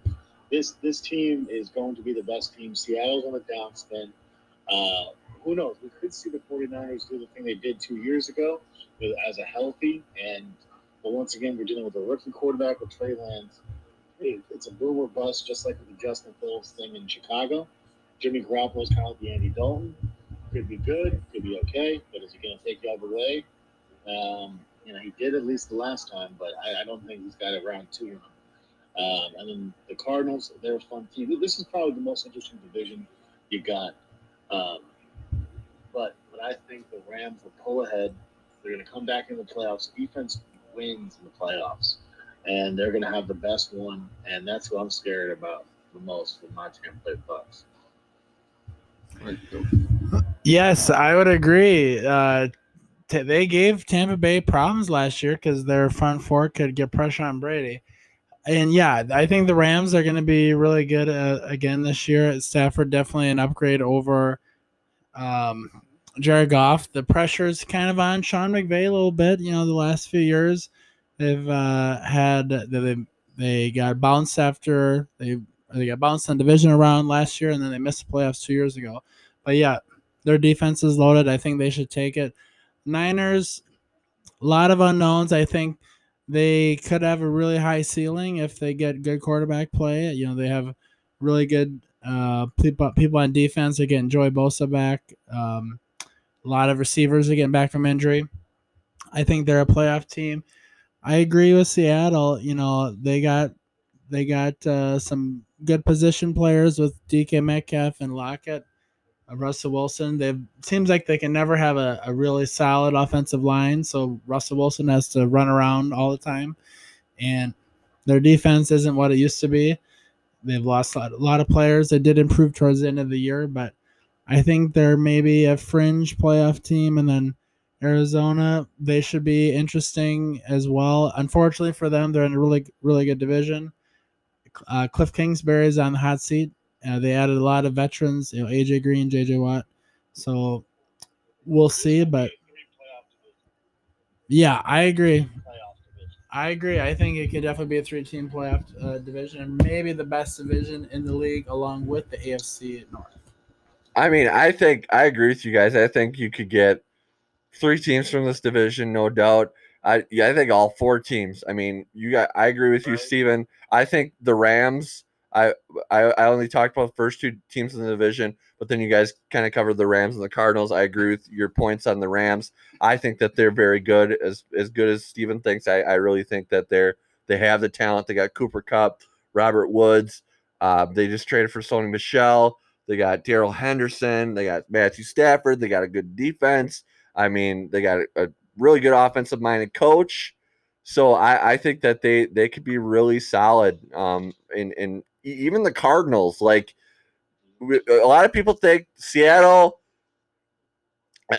C: This this team is going to be the best team. Seattle's on the downspin. Uh, who knows? We could see the 49ers do the thing they did two years ago with, as a healthy. And but once again, we're dealing with a rookie quarterback with Trey Lance. It's a boom or bust, just like the Justin Fields thing in Chicago. Jimmy Garoppolo's kind of the Andy Dalton. Could be good, could be okay, but is he going to take you all the way? Um, you know, he did at least the last time, but I, I don't think he's got it round two. Um, and then the Cardinals, they're a fun team. This is probably the most interesting division you've got. Um, but but I think the Rams will pull ahead. They're going to come back in the playoffs. Defense wins in the playoffs, and they're going to have the best one. And that's what I'm scared about the most with my Tampa Bay Bucks.
B: Yes, I would agree. Uh, t- they gave Tampa Bay problems last year because their front four could get pressure on Brady. And yeah, I think the Rams are going to be really good uh, again this year. Stafford definitely an upgrade over um, Jared Goff. The pressure is kind of on Sean McVay a little bit. You know, the last few years they've uh, had they they got bounced after they they got bounced on division around last year, and then they missed the playoffs two years ago. But yeah, their defense is loaded. I think they should take it. Niners, a lot of unknowns. I think they could have a really high ceiling if they get good quarterback play. You know, they have really good uh, people people on defense. They're getting Joey Bosa back. Um, a lot of receivers are getting back from injury. I think they're a playoff team. I agree with Seattle. You know, they got they got uh, some good position players with DK Metcalf and Lockett, Russell Wilson. They seems like they can never have a, a really solid offensive line, so Russell Wilson has to run around all the time, and their defense isn't what it used to be. They've lost a lot, a lot of players. They did improve towards the end of the year, but I think they're maybe a fringe playoff team, and then Arizona they should be interesting as well. Unfortunately for them, they're in a really really good division. Uh, Cliff Kingsbury is on the hot seat. Uh, they added a lot of veterans, you know, AJ Green, JJ Watt. So we'll see, but
C: Three playoff division.
B: yeah, I agree. I agree. I think it could definitely be a three-team playoff uh, division, and maybe the best division in the league, along with the AFC North.
A: I mean, I think I agree with you guys. I think you could get three teams from this division, no doubt. I yeah, I think all four teams. I mean, you got. I agree with you,
C: Right.
A: Steven. I think the Rams. I, I only talked about the first two teams in the division, but then you guys kind of covered the Rams and the Cardinals. I agree with your points on the Rams. I think that they're very good, as as good as Steven thinks. I, I really think that they're they have the talent. They got Cooper Kupp, Robert Woods. Uh, they just traded for Sony Michel. They got Darrell Henderson. They got Matthew Stafford. They got a good defense. I mean, they got a, a really good offensive minded coach. So I, I think that they they could be really solid. Um, in in even the Cardinals, like a lot of people think Seattle,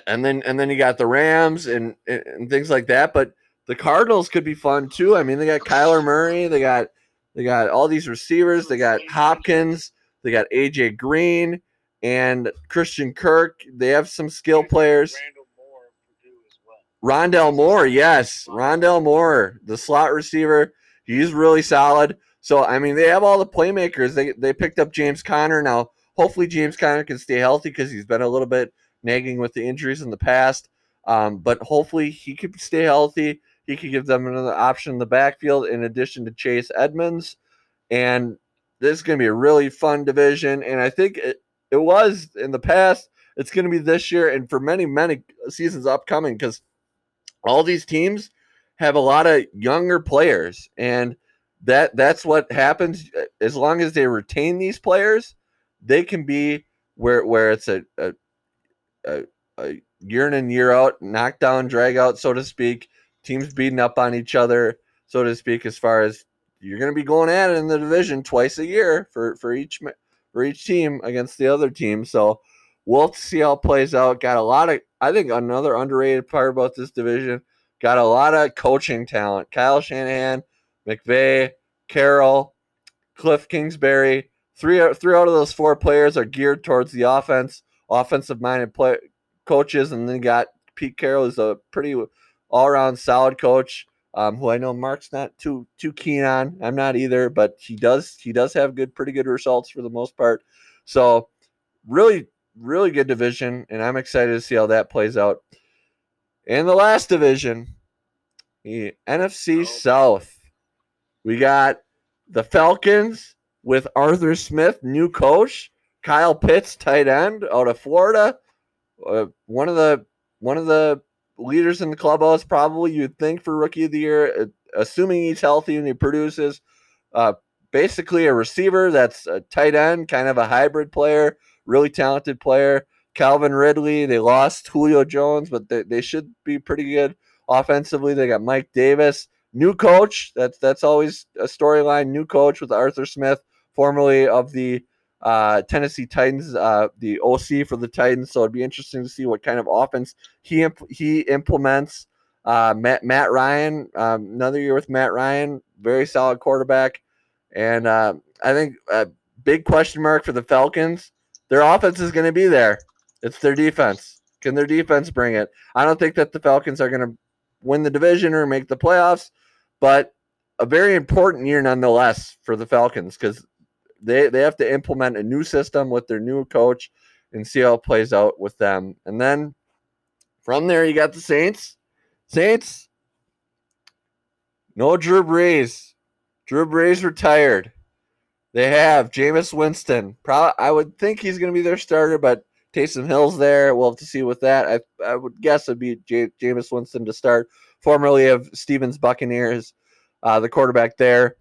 A: and then and then you got the Rams and and, things like that. But the Cardinals could be fun too. I mean, they got Kyler Murray. They got they got all these receivers. They got Hopkins. They got AJ Green and Christian Kirk. They have some skill players.
C: Randall Moore of Purdue as well.
A: Rondale Moore, yes, Rondale Moore, the slot receiver. He's really solid. So I mean, they have all the playmakers. They they picked up James Conner now. Hopefully, James Conner can stay healthy because he's been a little bit nagging with the injuries in the past. Um, but hopefully, he could stay healthy. He could give them another option in the backfield in addition to Chase Edmonds. And this is going to be a really fun division. And I think it, it was in the past. It's going to be this year and for many, many seasons upcoming because all these teams have a lot of younger players, and that that's what happens. As long as they retain these players, they can be where where it's a a, a, a year in and year out, knockdown, drag out, so to speak. Teams beating up on each other, so to speak, as far as you're going to be going at it in the division twice a year for for each for each team against the other team. So we'll see how it plays out. Got a lot of, I think, another underrated part about this division. Got a lot of coaching talent. Kyle Shanahan, McVay, Carroll, Cliff Kingsbury. Three, three out of those four players are geared towards the offense, offensive minded play coaches, and then got Pete Carroll is a pretty all around solid coach. Um, who I know Mark's not too too keen on. I'm not either, but he does he does have good, pretty good results for the most part. So really, really good division, and I'm excited to see how that plays out. In the last division, the NFC South, we got the Falcons with Arthur Smith, new coach, Kyle Pitts, tight end out of Florida, uh, one of the one of the leaders in the clubhouse, probably you'd think for rookie of the year, uh, assuming he's healthy and he produces. Uh, basically, a receiver that's a tight end, kind of a hybrid player, really talented player. Calvin Ridley, they lost Julio Jones, but they, they should be pretty good offensively. They got Mike Davis, new coach. That's that's always a storyline. New coach with Arthur Smith, formerly of the uh, Tennessee Titans, uh, the OC for the Titans. So it'd be interesting to see what kind of offense he imp- he implements. Uh, Matt Matt Ryan, um, another year with Matt Ryan, very solid quarterback, and uh, I think a big question mark for the Falcons. Their offense is going to be there. It's their defense. Can their defense bring it? I don't think that the Falcons are going to win the division or make the playoffs, but a very important year nonetheless for the Falcons because they, they have to implement a new system with their new coach and see how it plays out with them. And then from there, you got the Saints. Saints, no Drew Brees. Drew Brees retired. They have Jameis Winston. Probably, I would think he's going to be their starter, but Taysom Hill's there. We'll have to see with that. I, I would guess it'd be J- Jameis Winston to start, formerly of Stevens Buccaneers, uh, the quarterback there.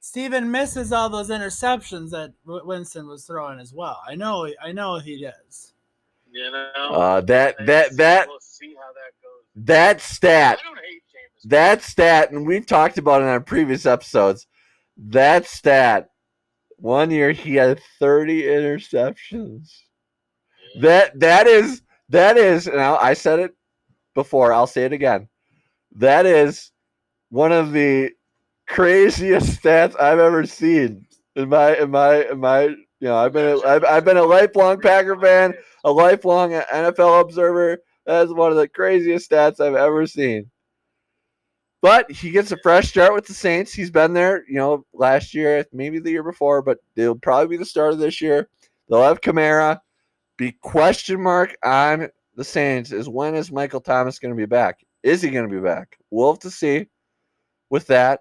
B: Steven misses all those interceptions that Winston was throwing as well. I know, I know he does.
C: You know,
A: uh, that that that
C: we'll see how that goes.
A: that stat
C: I don't hate James.
A: that stat, and we've talked about it on previous episodes. That stat, one year he had 30 interceptions. That that is that is, and I, I said it before. I'll say it again. That is one of the craziest stats I've ever seen in my in my in my. You know, I've been a, I've, I've been a lifelong Packer fan, a lifelong NFL observer. That is one of the craziest stats I've ever seen. But he gets a fresh start with the Saints. He's been there, you know, last year, maybe the year before, but they'll probably be the start of this year. They'll have Kamara. Be question mark on the Saints is when is Michael Thomas going to be back? Is he going to be back? We'll have to see with that.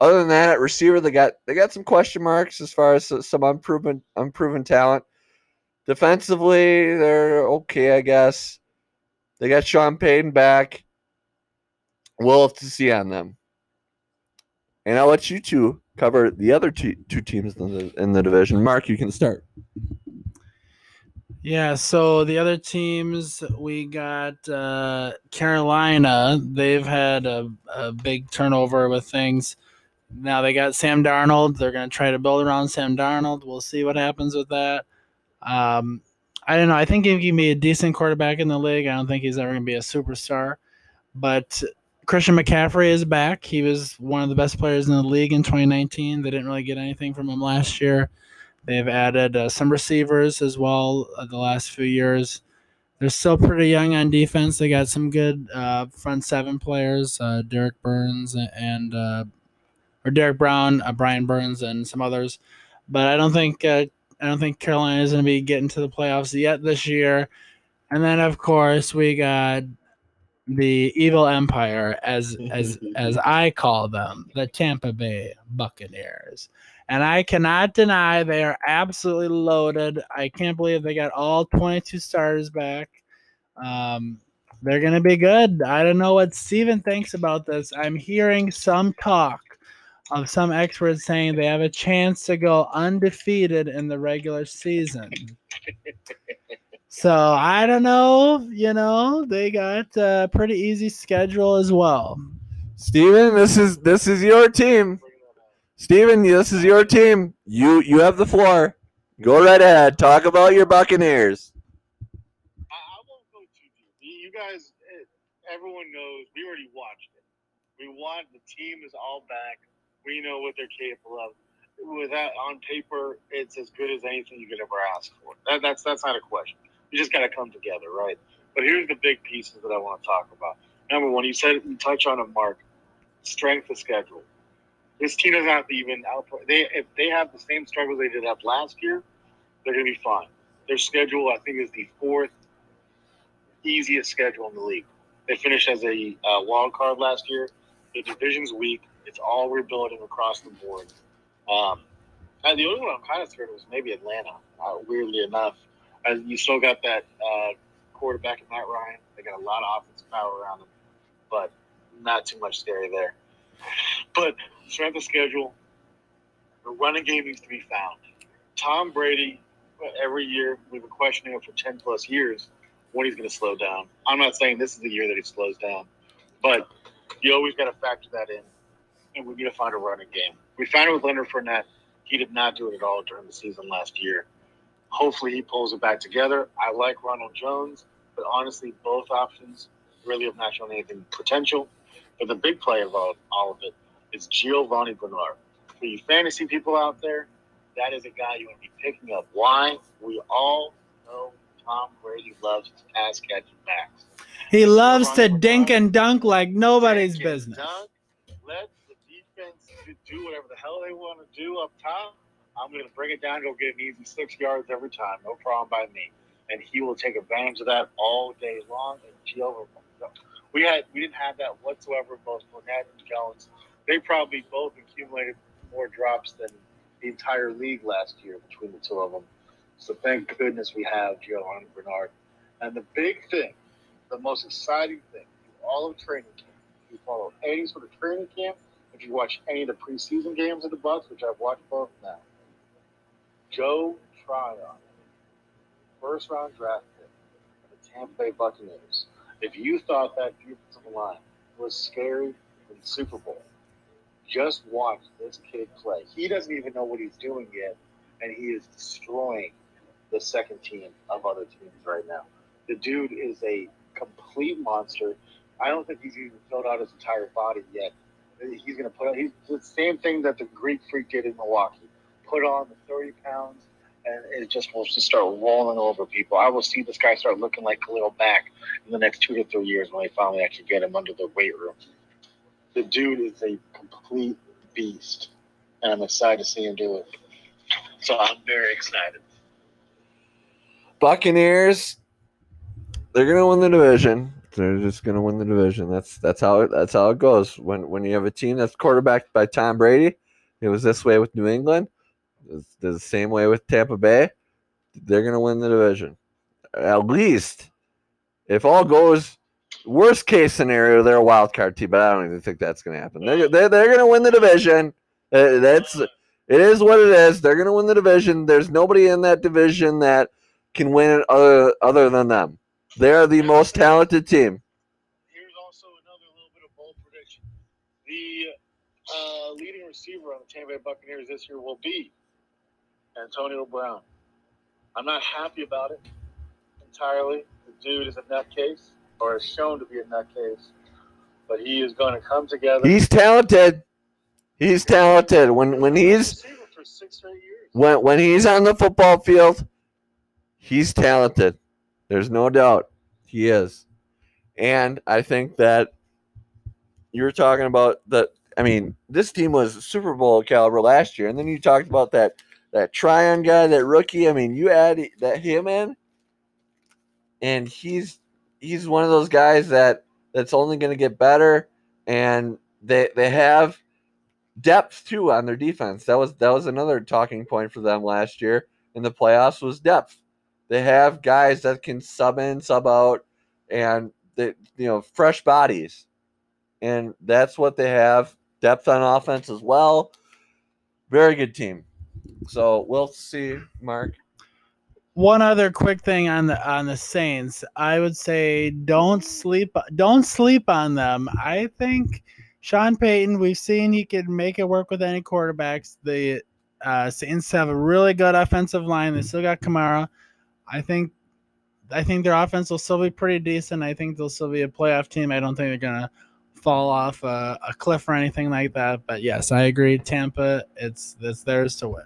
A: Other than that, at receiver, they got they got some question marks as far as some unproven unproven talent. Defensively, they're okay, I guess. They got Sean Payton back. We'll have to see on them. And I'll let you two cover the other two, two teams in the, in the division. Mark, you can start.
B: Yeah, so the other teams we got uh, Carolina. They've had a, a big turnover with things. Now they got Sam Darnold. They're going to try to build around Sam Darnold. We'll see what happens with that. Um, I don't know. I think he can be a decent quarterback in the league. I don't think he's ever going to be a superstar. But Christian McCaffrey is back. He was one of the best players in the league in 2019. They didn't really get anything from him last year. They've added uh, some receivers as well uh, the last few years. They're still pretty young on defense. They got some good uh, front seven players, uh, Derek Burns and uh, or Derrick Brown, uh, Brian Burns, and some others. But I don't think I don't think Carolina is going to be getting to the playoffs yet this year. And then of course we got the evil empire as as as I call them, the Tampa Bay Buccaneers. And I cannot deny they are absolutely loaded. I can't believe they got all 22 starters back. Um, They're going to be good. I don't know what Steven thinks about this. I'm hearing some talk of some experts saying they have a chance to go undefeated in the regular season. so I don't know. You know, they got a pretty easy schedule as well.
A: Steven, this is this is your team. Steven, this is your team. You you have the floor. Go right ahead. Talk about your Buccaneers.
C: I, won't go too deep. You guys, eh, everyone knows. We already watched it. We want the team is all back. We know what they're capable of. With that on paper, it's as good as anything you could ever ask for. That, that's that's not a question. You just got to come together, right? But here's the big pieces that I want to talk about. Number one, you said you touch on it, Mark. Strength of schedule. This team doesn't have to even output. They if they have the same struggles they did have last year, they're going to be fine. Their schedule, I think, is the fourth easiest schedule in the league. They finished as a uh, wild card last year. The division's weak. It's all rebuilding across the board. Um, and the only one I'm kind of scared of was maybe Atlanta. Uh, weirdly enough, as you still got that uh, quarterback in Matt Ryan. They got a lot of offensive power around them, but not too much scary there. But strength of schedule, the running game needs to be found. Tom Brady, every year we've been questioning him for ten plus years when he's going to slow down. I'm not saying this is the year that he slows down, but you always got to factor that in, and we need to find a running game. We found it with Leonard Fournette. He did not do it at all during the season last year. Hopefully, he pulls it back together. I like Ronald Jones, but honestly, both options really have not shown anything potential. But the big play of all, all of it is Giovani Bernard. For you fantasy people out there, that is a guy you want to be picking up. Why? We all know Tom Brady loves his pass catching backs.
B: He loves to dink and dunk like nobody's business.
C: dunk. Let the defense do- do whatever the hell they want to do up top. I'm going to bring it down, go get an easy six yards every time. No problem by me. And he will take advantage of that all day long. And Gio, we had we didn't have that whatsoever. Both Fournette and Jones, they probably both accumulated more drops than the entire league last year between the two of them. So thank goodness we have Giovani Bernard. And the big thing, the most exciting thing, all of training camp, if you follow any sort of training camp, if you watch any of the preseason games of the Bucks, which I've watched both now, Joe Tryon, first round draft pick of the Tampa Bay Buccaneers. If you thought that defensive line was scary in the Super Bowl, just watch this kid play. He doesn't even know what he's doing yet, and he is destroying the second team of other teams right now. The dude is a complete monster. I don't think he's even filled out his entire body yet. He's going to put on, he's the same thing that the Greek freak did in Milwaukee. Put on the 30 pounds, and it just will just start rolling over people. I will see this guy start looking like Khalil Mack in the next two to three years when they finally actually get him under the weight room. The dude is a complete beast, and I'm excited to see him do it. So I'm very excited.
A: Buccaneers, they're gonna win the division. They're just gonna win the division. That's that's how it that's how it goes. When when you have a team that's quarterbacked by Tom Brady, it was this way with New England. It's the same way with Tampa Bay. They're gonna win the division. At least, if all goes worst case scenario, they're a wild card team. But I don't even think that's gonna happen. They're they're, they're gonna win the division. Uh, that's it is what it is. They're gonna win the division. There's nobody in that division that can win it other other than them. They are the most talented team.
C: Here's also another little bit of bold prediction. The uh, leading receiver on the Tampa Bay Buccaneers this year will be Antonio Brown. I'm not happy about it entirely. The dude is a nutcase, or is shown to be a nutcase, but he is going to come together.
A: He's talented. He's talented. When when he's
C: receiver for six straight years.
A: when when he's on the football field, he's talented. There's no doubt he is. And I think that you're talking about that. I mean, this team was Super Bowl caliber last year, and then you talked about that that Tryon guy, that rookie. I mean, you add that him in, and he's he's one of those guys that that's only going to get better, and they they have depth too on their defense. That was that was another talking point for them last year in the playoffs was depth. They have guys that can sub in, sub out, and they you know fresh bodies, and that's what they have. Depth on offense as well. Very good team. So we'll see, Mark.
B: One other quick thing on the on the Saints, I would say don't sleep don't sleep on them. I think Sean Payton, we've seen he can make it work with any quarterbacks. The uh, Saints have a really good offensive line. They still got Kamara. I think I think their offense will still be pretty decent. I think they'll still be a playoff team. I don't think they're gonna fall off a, a cliff or anything like that. But yes, I agree. Tampa, it's it's theirs to win.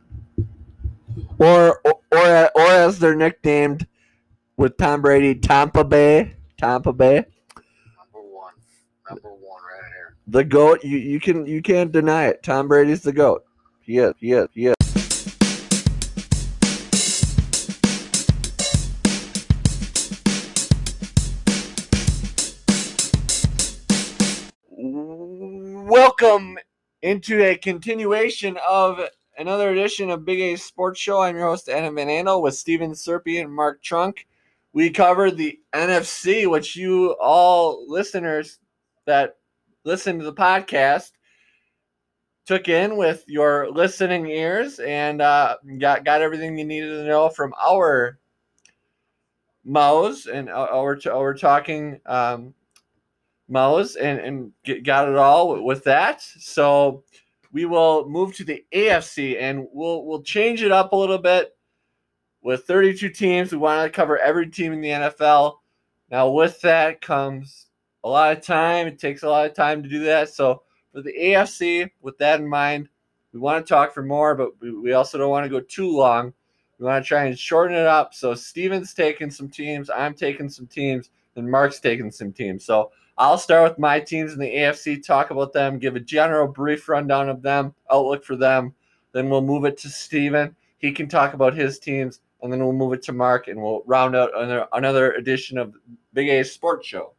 A: Or or or, or as they're nicknamed with Tom Brady, Tampa Bay. Tampa Bay.
C: Number one. Number one right here.
A: The GOAT. You, you can you can't deny it. Tom Brady's the GOAT. He is, he is, he is. Welcome into a continuation of another edition of Big A Sports Show. I'm your host, Adam Manano, with Steven Serpy and Mark Trunk. We covered the NFC, which you all listeners that listen to the podcast took in with your listening ears and uh, got got everything you needed to know from our mouths and uh, our our talking um, and and get, got it all with that. So we will move to the AFC and we'll we'll change it up a little bit. With 32 teams, we want to cover every team in the NFL. Now, with that comes a lot of time. It takes a lot of time to do that. So, for the AFC, with that in mind, we want to talk for more, but we, we also don't want to go too long. We want to try and shorten it up. So, Steven's taking some teams, I'm taking some teams, and Mark's taking some teams. So, I'll start with my teams in the AFC, talk about them, give a general brief rundown of them, outlook for them. Then we'll move it to Steven. He can talk about his teams, and then we'll move it to Mark, and we'll round out another, another edition of Big A Sports Show.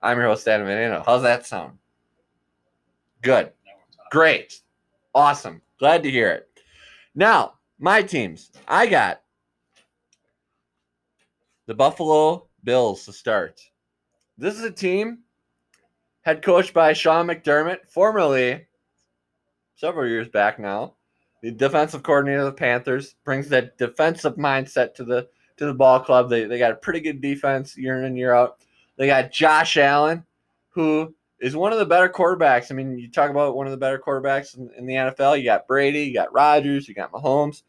A: I'm your host, Adam Manano. How's that sound? Good. Great. Awesome. Glad to hear it. Now, my teams. I got the Buffalo Bills to start. This is a team head coached by Sean McDermott, formerly several years back now, the defensive coordinator of the Panthers, brings that defensive mindset to the to the ball club. They they got a pretty good defense year in and year out. They got Josh Allen, who is one of the better quarterbacks. I mean, you talk about one of the better quarterbacks in, in the NFL. You got Brady, you got Rodgers, you got Mahomes.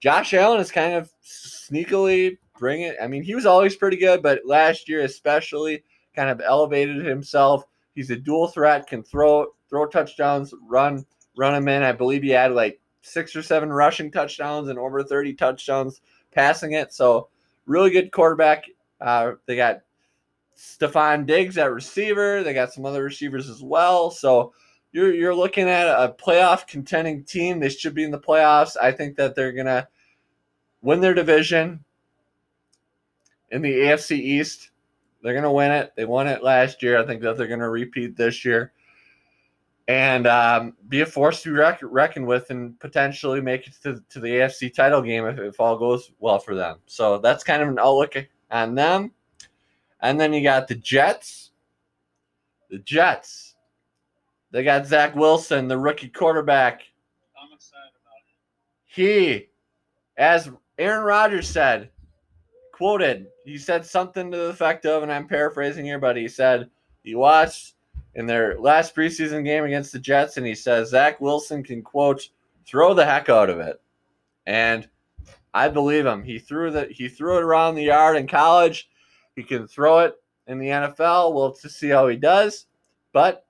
A: Josh Allen is kind of sneakily bringing. I mean, he was always pretty good, but last year especially, kind of elevated himself. He's a dual threat, can throw throw touchdowns, run run them in. I believe he had like six or seven rushing touchdowns and over 30 touchdowns passing it. So really good quarterback. Uh, they got Stefon Diggs at receiver. They got some other receivers as well. So you're you're looking at a playoff contending team. They should be in the playoffs. I think that they're gonna win their division in the AFC East. They're gonna win it. They won it last year. I think that they're gonna repeat this year. And um, be a force to be reck- reckoned with, and potentially make it to, to the AFC title game if, if all goes well for them. So that's kind of an outlook on them. And then you got the Jets. The Jets. They got Zach Wilson, the rookie quarterback.
C: I'm excited about it.
A: He, as Aaron Rodgers said, quoted, he said something to the effect of, and I'm paraphrasing here, but he said he watched in their last preseason game against the Jets, and he says Zach Wilson can quote throw the heck out of it, and I believe him. He threw the he threw it around the yard in college. He can throw it in the NFL. We'll to see how he does, but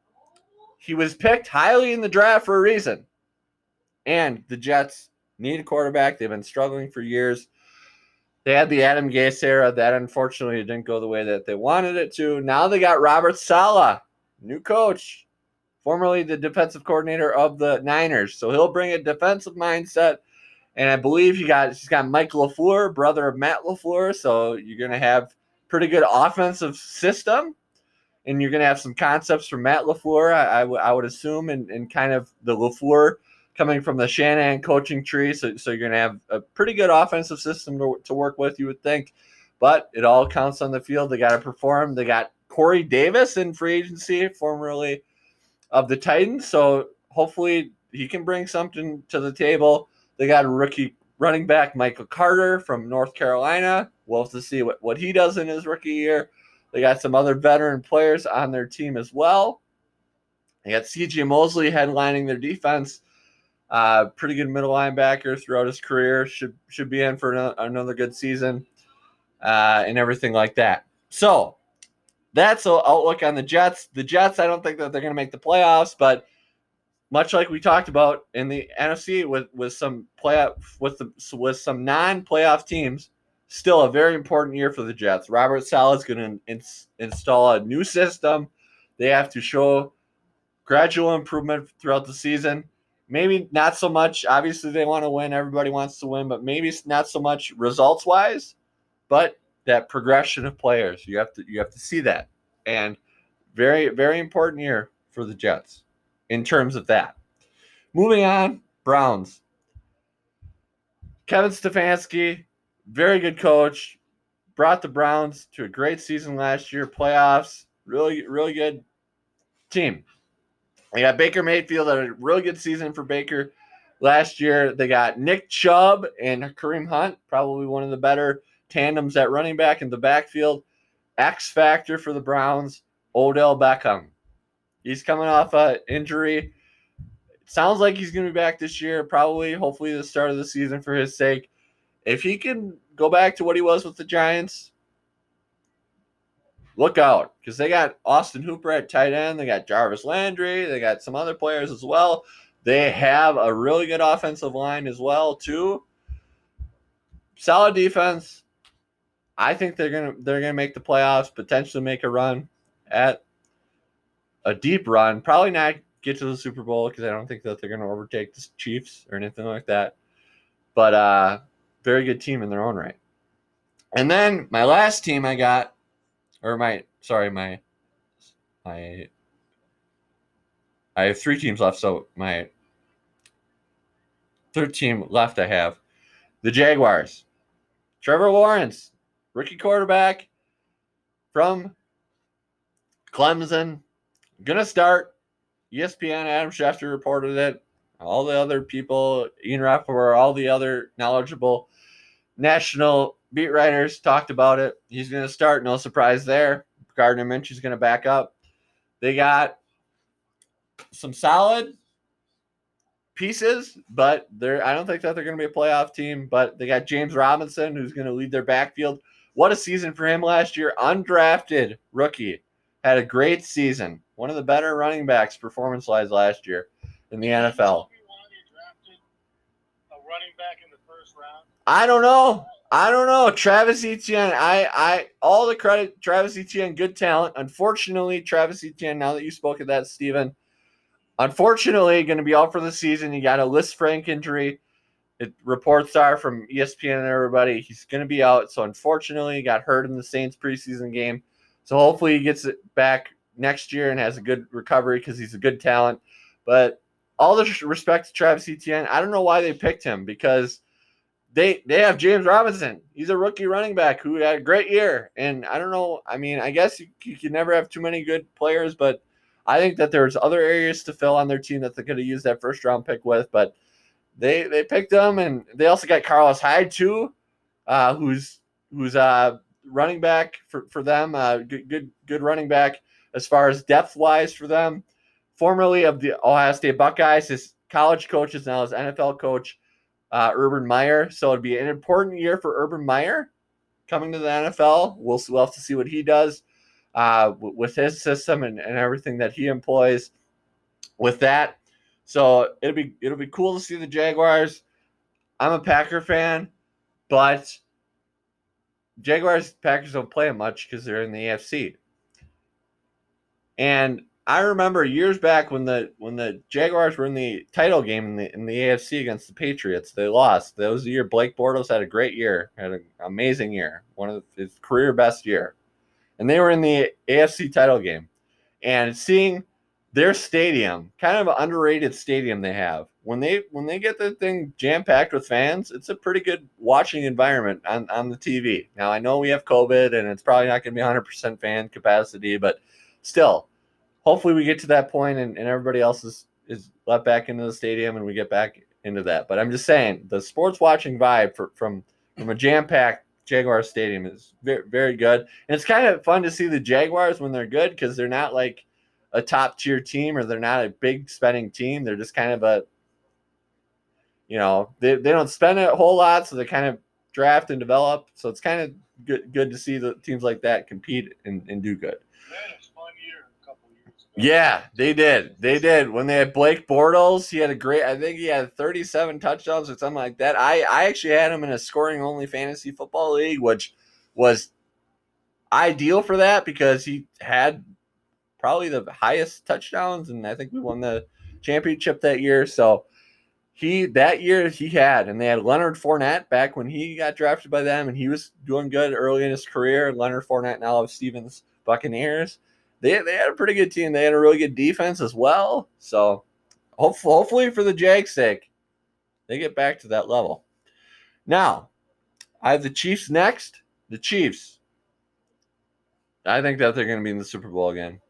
A: he was picked highly in the draft for a reason. And the Jets need a quarterback. They've been struggling for years. They had the Adam Gase era. That unfortunately didn't go the way that they wanted it to. Now they got Robert Saleh, new coach, formerly the defensive coordinator of the Niners. So he'll bring a defensive mindset. And I believe he got he's got Mike LaFleur, brother of Matt LaFleur. So you're gonna have pretty good offensive system. And you're gonna have some concepts from Matt LaFleur, I, I, w- I would assume, and, and kind of the LaFleur coming from the Shanahan coaching tree. So, so you're going to have a pretty good offensive system to, to work with, you would think. But it all counts on the field. They got to perform. They got Corey Davis in free agency, formerly of the Titans. So hopefully he can bring something to the table. They got rookie running back, Michael Carter from North Carolina. We'll have to see what, what he does in his rookie year. They got some other veteran players on their team as well. They got CJ Mosley headlining their defense. Uh, pretty good middle linebacker throughout his career. Should should be in for another, good season, uh, and everything like that. So that's the outlook on the Jets. The Jets, I don't think that they're going to make the playoffs, but much like we talked about in the NFC with with some playoff with the with some non-playoff teams, still a very important year for the Jets. Robert Saleh is going to ins- install a new system. They have to show gradual improvement throughout the season. Maybe not so much. Obviously, they want to win. Everybody wants to win, but maybe it's not so much results wise, but that progression of players. You have to you have to see that, and very very important year for the Jets in terms of that. Moving on, Browns. Kevin Stefanski, very good coach, brought the Browns to a great season last year, playoffs, really, really good team. They got Baker Mayfield, a really good season for Baker last year. They got Nick Chubb and Kareem Hunt, probably one of the better tandems at running back in the backfield. X factor for the Browns, Odell Beckham. He's coming off a injury. sounds like he's going to be back this year, probably, hopefully, the start of the season for his sake. If he can go back to what he was with the Giants, look out because they got Austin Hooper at tight end. They got Jarvis Landry. They got some other players as well. They have a really good offensive line as well too. Solid defense. I think they're gonna they're gonna make the playoffs, potentially make a run at a deep run. Probably not get to the Super Bowl because I don't think that they're gonna overtake the Chiefs or anything like that. But uh very good team in their own right. And then my last team I got or my sorry, my my I have three teams left, so my third team left I have the Jaguars. Trevor Lawrence, rookie quarterback from Clemson, gonna start. ESPN Adam Schefter reported it. All the other people, Ian Rapoport, all the other knowledgeable national beat writers talked about it. He's going to start. No surprise there. Gardner Minshew is going to back up. They got some solid pieces, but they're I don't think that they're going to be a playoff team. But they got James Robinson, who's going to lead their backfield. What a season for him last year. Undrafted rookie. Had a great season. One of the better running backs performance wise last year in the NFL. I don't know. I don't know. Travis Etienne, I, I, all the credit, Travis Etienne, good talent. Unfortunately, Travis Etienne, now that you spoke of that, Stephen, unfortunately, going to be out for the season. He got a Lisfranc injury. It, reports are from ESPN and everybody. He's going to be out. So, unfortunately, he got hurt in the Saints preseason game. So, hopefully, he gets it back next year and has a good recovery because he's a good talent. But all the respect to Travis Etienne, I don't know why they picked him because they they have James Robinson. He's a rookie running back who had a great year. And I don't know. I mean, I guess you, you can never have too many good players, but I think that there's other areas to fill on their team that they could have used that first round pick with. But they they picked them, and they also got Carlos Hyde too, uh, who's who's uh running back for for them. Uh, good good good running back as far as depth wise for them. Formerly of the Ohio State Buckeyes, his college coach is now his NFL coach uh, Urban Meyer. So it'd be an important year for Urban Meyer coming to the NFL. We'll, we'll have to see what he does uh, with his system and, and everything that he employs with that. So it'll be it'll be cool to see the Jaguars. I'm a Packer fan, but Jaguars Packers don't play much because they're in the AFC. And I remember years back when the when the Jaguars were in the title game in the in the AFC against the Patriots, they lost. That was the year Blake Bortles had a great year, had an amazing year, one of his career best year, and they were in the AFC title game. And seeing their stadium, kind of an underrated stadium they have. When they when they get the thing jam packed with fans, it's a pretty good watching environment on, on the TV. Now I know we have COVID and it's probably not going to be 100% fan capacity, but still, hopefully we get to that point and, and everybody else is is let back into the stadium and we get back into that. But I'm just saying the sports watching vibe for, from from a jam packed Jaguar Stadium is very very good, and it's kind of fun to see the Jaguars when they're good because they're not like a top tier team or they're not a big spending team. They're just kind of a you know they, they don't spend a whole lot, so they kind of draft and develop. So it's kind of good good to see the teams like that compete and, and do good. Yeah, they did. They did. When they had Blake Bortles, he had a great. I think he had 37 touchdowns or something like that. I I actually had him in a scoring only fantasy football league, which was ideal for that because he had probably the highest touchdowns, and I think we won the championship that year. So he that year he had, and they had Leonard Fournette back when he got drafted by them, and he was doing good early in his career. Leonard Fournette now of Stevens Buccaneers they, they had a pretty good team. They had a really good defense as well. So hopefully, hopefully for the Jags' sake, they get back to that level. Now, I have the Chiefs next. The Chiefs. I think that they're going to be in the Super Bowl again.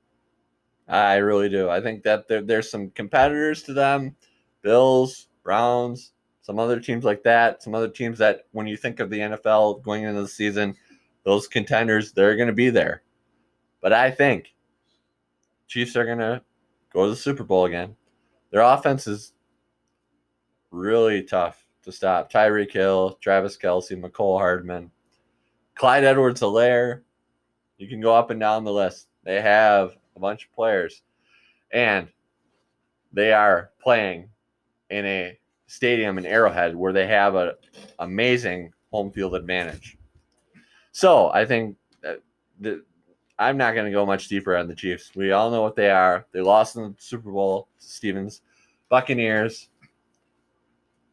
A: I really do. I think that there, there's some competitors to them Bills, Browns, some other teams like that. Some other teams that, when you think of the NFL going into the season, those contenders, they're going to be there. But I think Chiefs are going to go to the Super Bowl again. Their offense is really tough to stop. Tyreek Hill, Travis Kelce, Mecole Hardman, Clyde Edwards Helaire. You can go up and down the list. They have a bunch of players, and they are playing in a stadium in Arrowhead where they have an amazing home field advantage. So I think the I'm not going to go much deeper on the Chiefs. We all know what they are. They lost in the Super Bowl to Stevens, Buccaneers,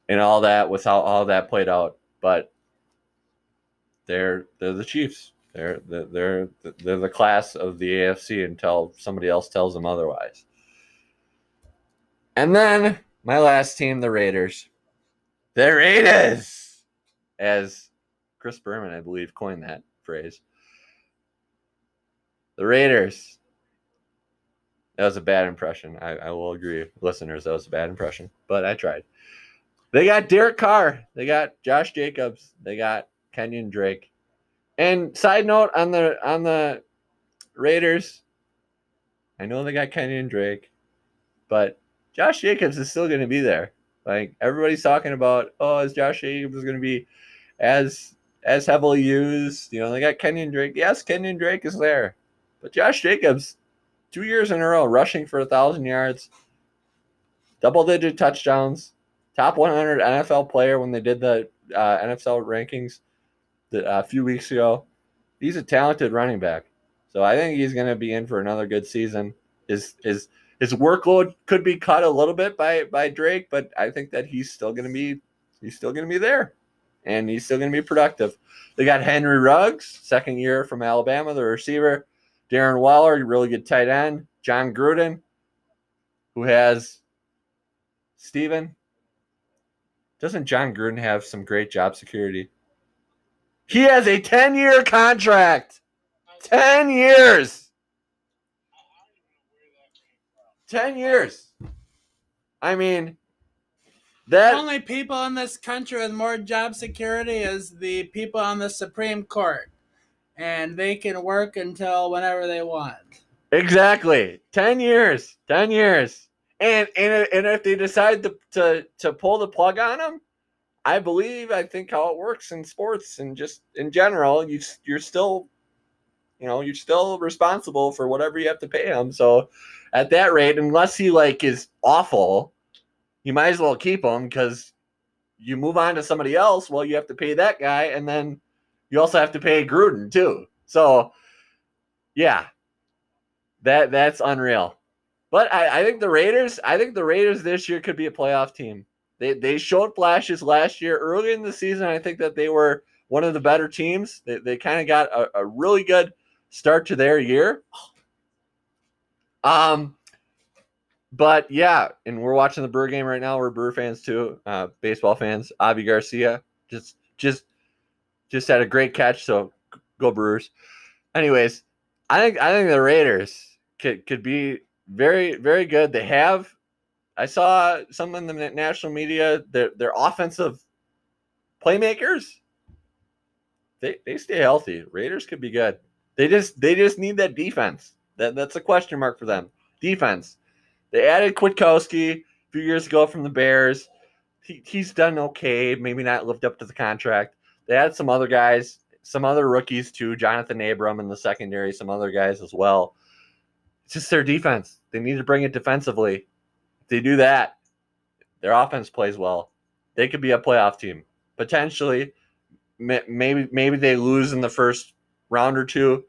A: and all that with how all that played out. But they're they're the Chiefs. They're they're they're the class of the AFC until somebody else tells them otherwise. And then my last team, the Raiders. The Raiders, as Chris Berman, I believe, coined that phrase. The Raiders. That was a bad impression. I, I will agree, listeners. That was a bad impression, but I tried. They got Derek Carr. They got Josh Jacobs. They got Kenyon Drake. And side note on the on the Raiders, I know they got Kenyon Drake, but Josh Jacobs is still going to be there. Like everybody's talking about, oh, is Josh Jacobs going to be as as heavily used? You know, they got Kenyon Drake. Yes, Kenyon Drake is there. But Josh Jacobs, two years in a row, rushing for a thousand yards, double digit touchdowns, top 100 NFL player when they did the uh, NFL rankings the, uh, a few weeks ago. He's a talented running back, so I think he's going to be in for another good season. His his his workload could be cut a little bit by by Drake, but I think that he's still going to be he's still going to be there, and he's still going to be productive. They got Henry Ruggs, second year from Alabama, the receiver. Darren Waller, really good tight end. Jon Gruden, who has Steven. Doesn't Jon Gruden have some great job security? He has a 10 year contract. 10 years. 10 years. I mean, that
B: the only people in this country with more job security is the people on the Supreme Court and they can work until whenever they want.
A: Exactly. 10 years. 10 years. And and, and if they decide to, to to pull the plug on them, I believe I think how it works in sports and just in general, you you're still you know, you're still responsible for whatever you have to pay him. So at that rate, unless he like is awful, you might as well keep him because you move on to somebody else. Well, you have to pay that guy, and then you also have to pay Gruden too. So, yeah, that that's unreal. But I, I think the Raiders, I think the Raiders this year could be a playoff team. They they showed flashes last year early in the season. I think that they were one of the better teams. They, they kind of got a, a really good start to their year. Um, but yeah, and we're watching the Brewer game right now. We're Brewer fans too, uh, baseball fans. Avi Garcia just just just had a great catch. So go Brewers. Anyways, I think I think the Raiders could could be very very good. They have. I saw some in the national media. Their their offensive playmakers. They they stay healthy. Raiders could be good. They just they just need that defense. That that's a question mark for them. Defense. They added Kwiatkoski a few years ago from the Bears. He, he's done okay. Maybe not lived up to the contract. They had some other guys, some other rookies too. Johnathan Abram in the secondary, some other guys as well. It's just their defense. They need to bring it defensively. If they do that, their offense plays well. They could be a playoff team potentially. Maybe maybe they lose in the first round or two,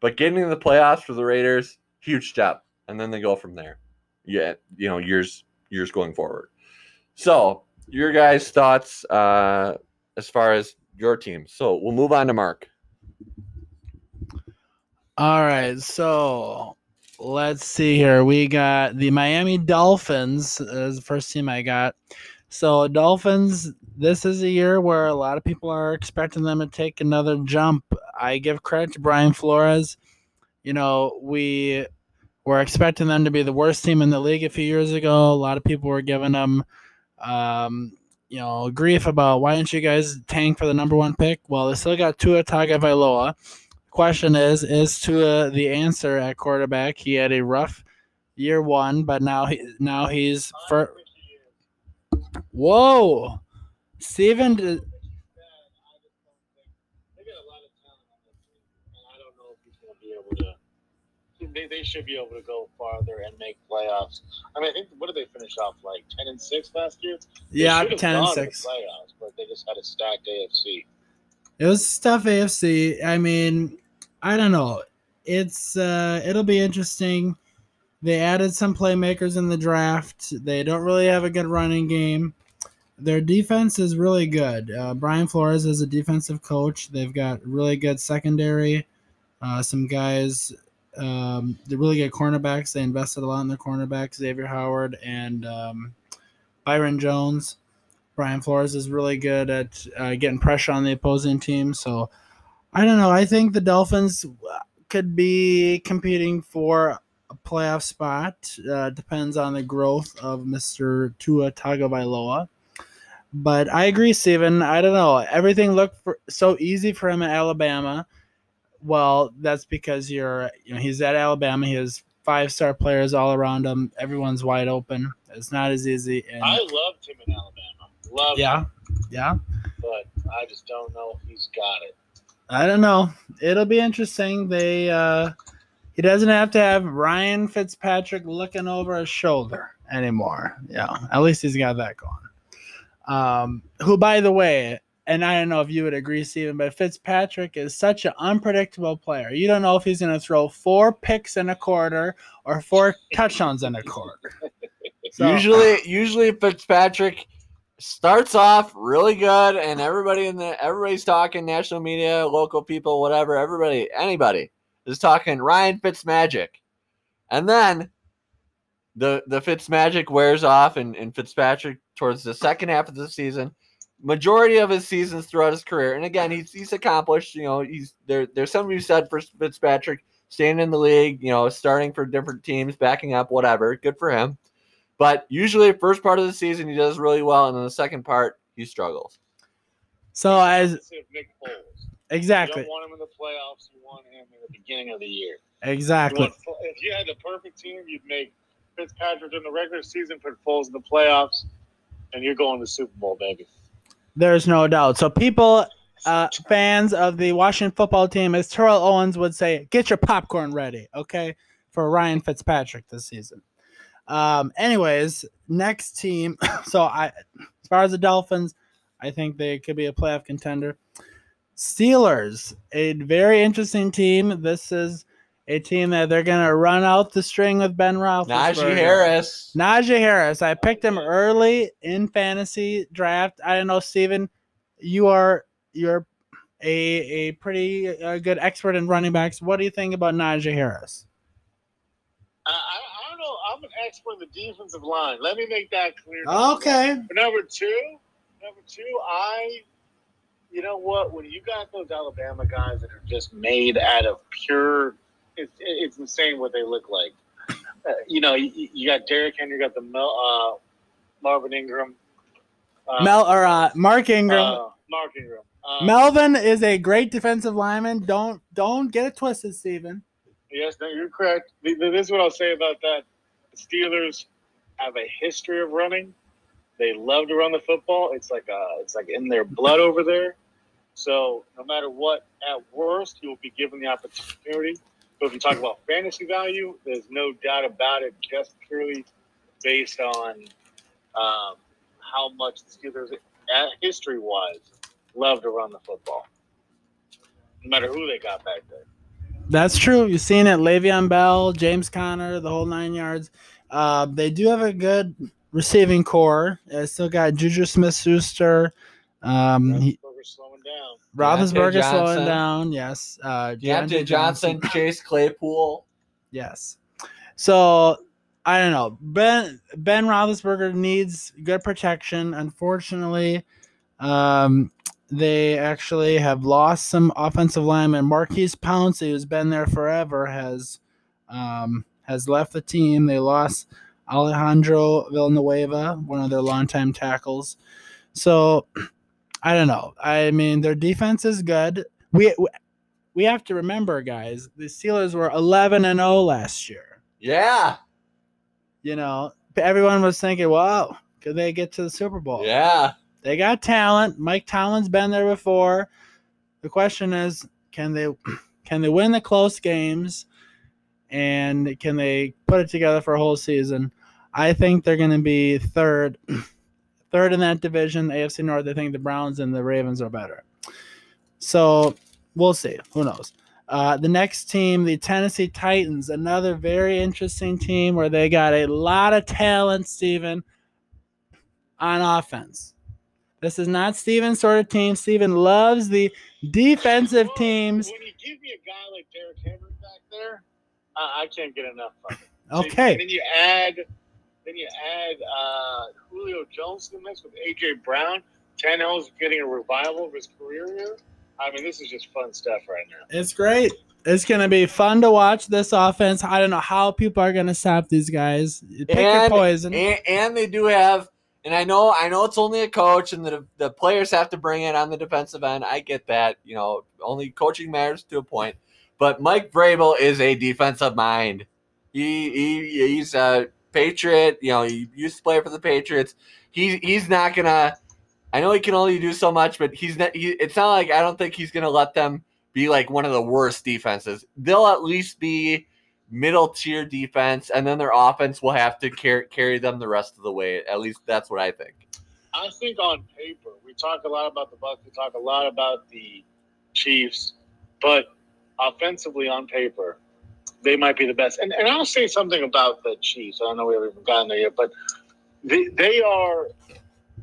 A: but getting in the playoffs for the Raiders, huge step, and then they go from there. Yeah, you know, years years going forward. So, your guys' thoughts uh, as far as your team. So we'll move on to Mark.
B: All right, so let's see here. We got the Miami Dolphins as the first team I got. So Dolphins, this is a year where a lot of people are expecting them to take another jump. I give credit to Brian Flores. You know, we were expecting them to be the worst team in the league a few years ago. A lot of people were giving them, um, you know, grief about why didn't you guys tank for the number one pick? Well, they still got Tua Tagovailoa. Question is, is Tua the answer at quarterback? He had a rough year one, but now he now he's for Whoa, Steven.
C: They got a lot of talent on that team, and I don't know if he's going to be able to. They, they should be able to go farther and make playoffs. I mean, I think what did they finish off like ten and six last year? They
B: Yeah, ten and six.
C: playoffs, but they just had a stacked AFC.
B: It was tough AFC. I mean, I don't know. It's uh it'll be interesting. They added some playmakers in the draft. They don't really have a good running game. Their defense is really good. Uh, Brian Flores is a defensive coach. They've got really good secondary. Uh, some guys, um, they're really good cornerbacks. They invested a lot in their cornerbacks, Xavier Howard and um, Byron Jones. Brian Flores is really good at uh, getting pressure on the opposing team. So I don't know. I think the Dolphins could be competing for a playoff spot. Uh, depends on the growth of Mr. Tua Tagovailoa. But I agree, Steven. I don't know. Everything looked for, so easy for him at Alabama. Well, that's because you're, you know, he's at Alabama. He has five star players all around him. Everyone's wide open. It's not as easy. And
C: I loved him in Alabama. Loved
B: yeah,
C: him,
B: yeah.
C: but I just don't know if he's got it.
B: I don't know. It'll be interesting. They uh he doesn't have to have Ryan Fitzpatrick looking over his shoulder anymore. Yeah, at least he's got that going. Um, who, by the way, and I don't know if you would agree, Steven, but Fitzpatrick is such an unpredictable player. You don't know if he's going to throw four picks in a quarter or four touchdowns in a quarter. So-
A: usually, usually Fitzpatrick starts off really good, and everybody in the everybody's talking national media, local people, whatever. Everybody, anybody is talking Ryan Fitzmagic, and then the the Fitzmagic wears off, and, and Fitzpatrick towards the second half of the season. Majority of his seasons throughout his career, and again, he's he's accomplished. You know, he's there. There's something you said for Fitzpatrick, staying in the league. You know, starting for different teams, backing up, whatever. Good for him. But usually, first part of the season he does really well, and then the second part he struggles.
B: So as
C: Opposite of Nick Foles. You
B: exactly,
C: don't want him in the playoffs. You want him in the beginning of the year. You
B: exactly.
C: want- if you had the perfect team, you'd make Fitzpatrick in the regular season, put Foles in the playoffs, and you're going to the Super Bowl, baby.
B: There's no doubt. So people, uh, fans of the Washington football team, as Terrell Owens would say, get your popcorn ready, okay, for Ryan Fitzpatrick this season. Um, anyways, next team. So I, as far as the Dolphins, I think they could be a playoff contender. Steelers, a very interesting team. This is a team that they're gonna run out the string with Ben Roethlisberger.
A: Najee Harris.
B: Najee Harris. I picked him early in fantasy draft. I don't know, Steven. You are you're a a pretty uh, good expert in running backs. What do you think about Najee Harris?
C: I, I, I don't know. I'm an expert in the defensive line. Let me make that clear.
B: Okay.
C: But number two, number two, I, you know what? When you got those Alabama guys that are just made out of pure, it's it's insane what they look like. Uh, you know, you, you got Derrick Henry, you got the Mel, uh, Marvin Ingram, uh,
B: Mel or uh, Mark Ingram.
C: uh, Mark Ingram. Uh,
B: Melvin is a great defensive lineman. Don't don't get it twisted, Steven.
C: Yes, no, you're correct. Th- th- This is what I'll say about that. The Steelers have a history of running. They love to run the football. It's like uh, it's like in their blood over there. So no matter what, at worst, you'll be given the opportunity. But if you talk about fantasy value, there's no doubt about it. Just purely based on um, how much the Steelers, history wise, love to run the football. No matter who they got back there.
B: That's true. You've seen it. Le'Veon Bell, James Conner, the whole nine yards. Uh, they do have a good receiving corps. They still got Juju Smith Schuster. Um, he,
C: Roethlisberger's slowing down.
B: Roethlisberger
A: Diontae
B: slowing
A: Johnson.
B: down. Yes. Uh,
A: Diontae Johnson, Chase Claypool.
B: Yes. So I don't know. Ben Ben Roethlisberger needs good protection. Unfortunately, um, they actually have lost some offensive linemen. Maurkice Pouncey, who's been there forever, has um, has left the team. They lost Alejandro Villanueva, one of their longtime tackles. So I don't know. I mean, their defense is good. We we have to remember, guys. The Steelers were 11 and 0 last year.
A: Yeah,
B: You know, everyone was thinking, "Wow, could they get to the Super Bowl?"
A: yeah.
B: They got talent. Mike Tomlin's been there before. The question is, can they can they win the close games and can they put it together for a whole season? I think they're going to be third third in that division, AFC North. I think the Browns and the Ravens are better. So, we'll see. Who knows? Uh, the next team, the Tennessee Titans, another very interesting team where they got a lot of talent, Steven, on offense. This is not Steven's sort of team. Steven loves the defensive
C: Well,
B: teams.
C: When you give me a guy like Derrick Henry back there, I, I can't get enough of it. So,
B: Okay.
C: and then you add, then you add uh, Julio Jones to the mix with AJ Brown. Tannehill's getting a revival of his career here. I mean, this is just fun stuff right now.
B: It's great. It's going to be fun to watch this offense. I don't know how people are going to stop these guys. Pick your
A: And-
B: poison.
A: And, and they do have, and I know, I know it's only a coach, and the the players have to bring it on the defensive end. I get that. You know, only coaching matters to a point. But Mike Vrabel is a defensive mind. He, he he's a Patriot. You know, he used to play for the Patriots. He he's not gonna. I know he can only do so much, but he's not. He, it's not like I don't think he's gonna let them be like one of the worst defenses. They'll at least be middle tier defense, and then their offense will have to carry carry them the rest of the way. At least that's what I think.
C: I think on paper, we talk a lot about the Bucks, we talk a lot about the Chiefs, but offensively on paper, they might be the best. And, and I'll say something about the Chiefs. I don't know we haven't gotten there yet, but they, they are,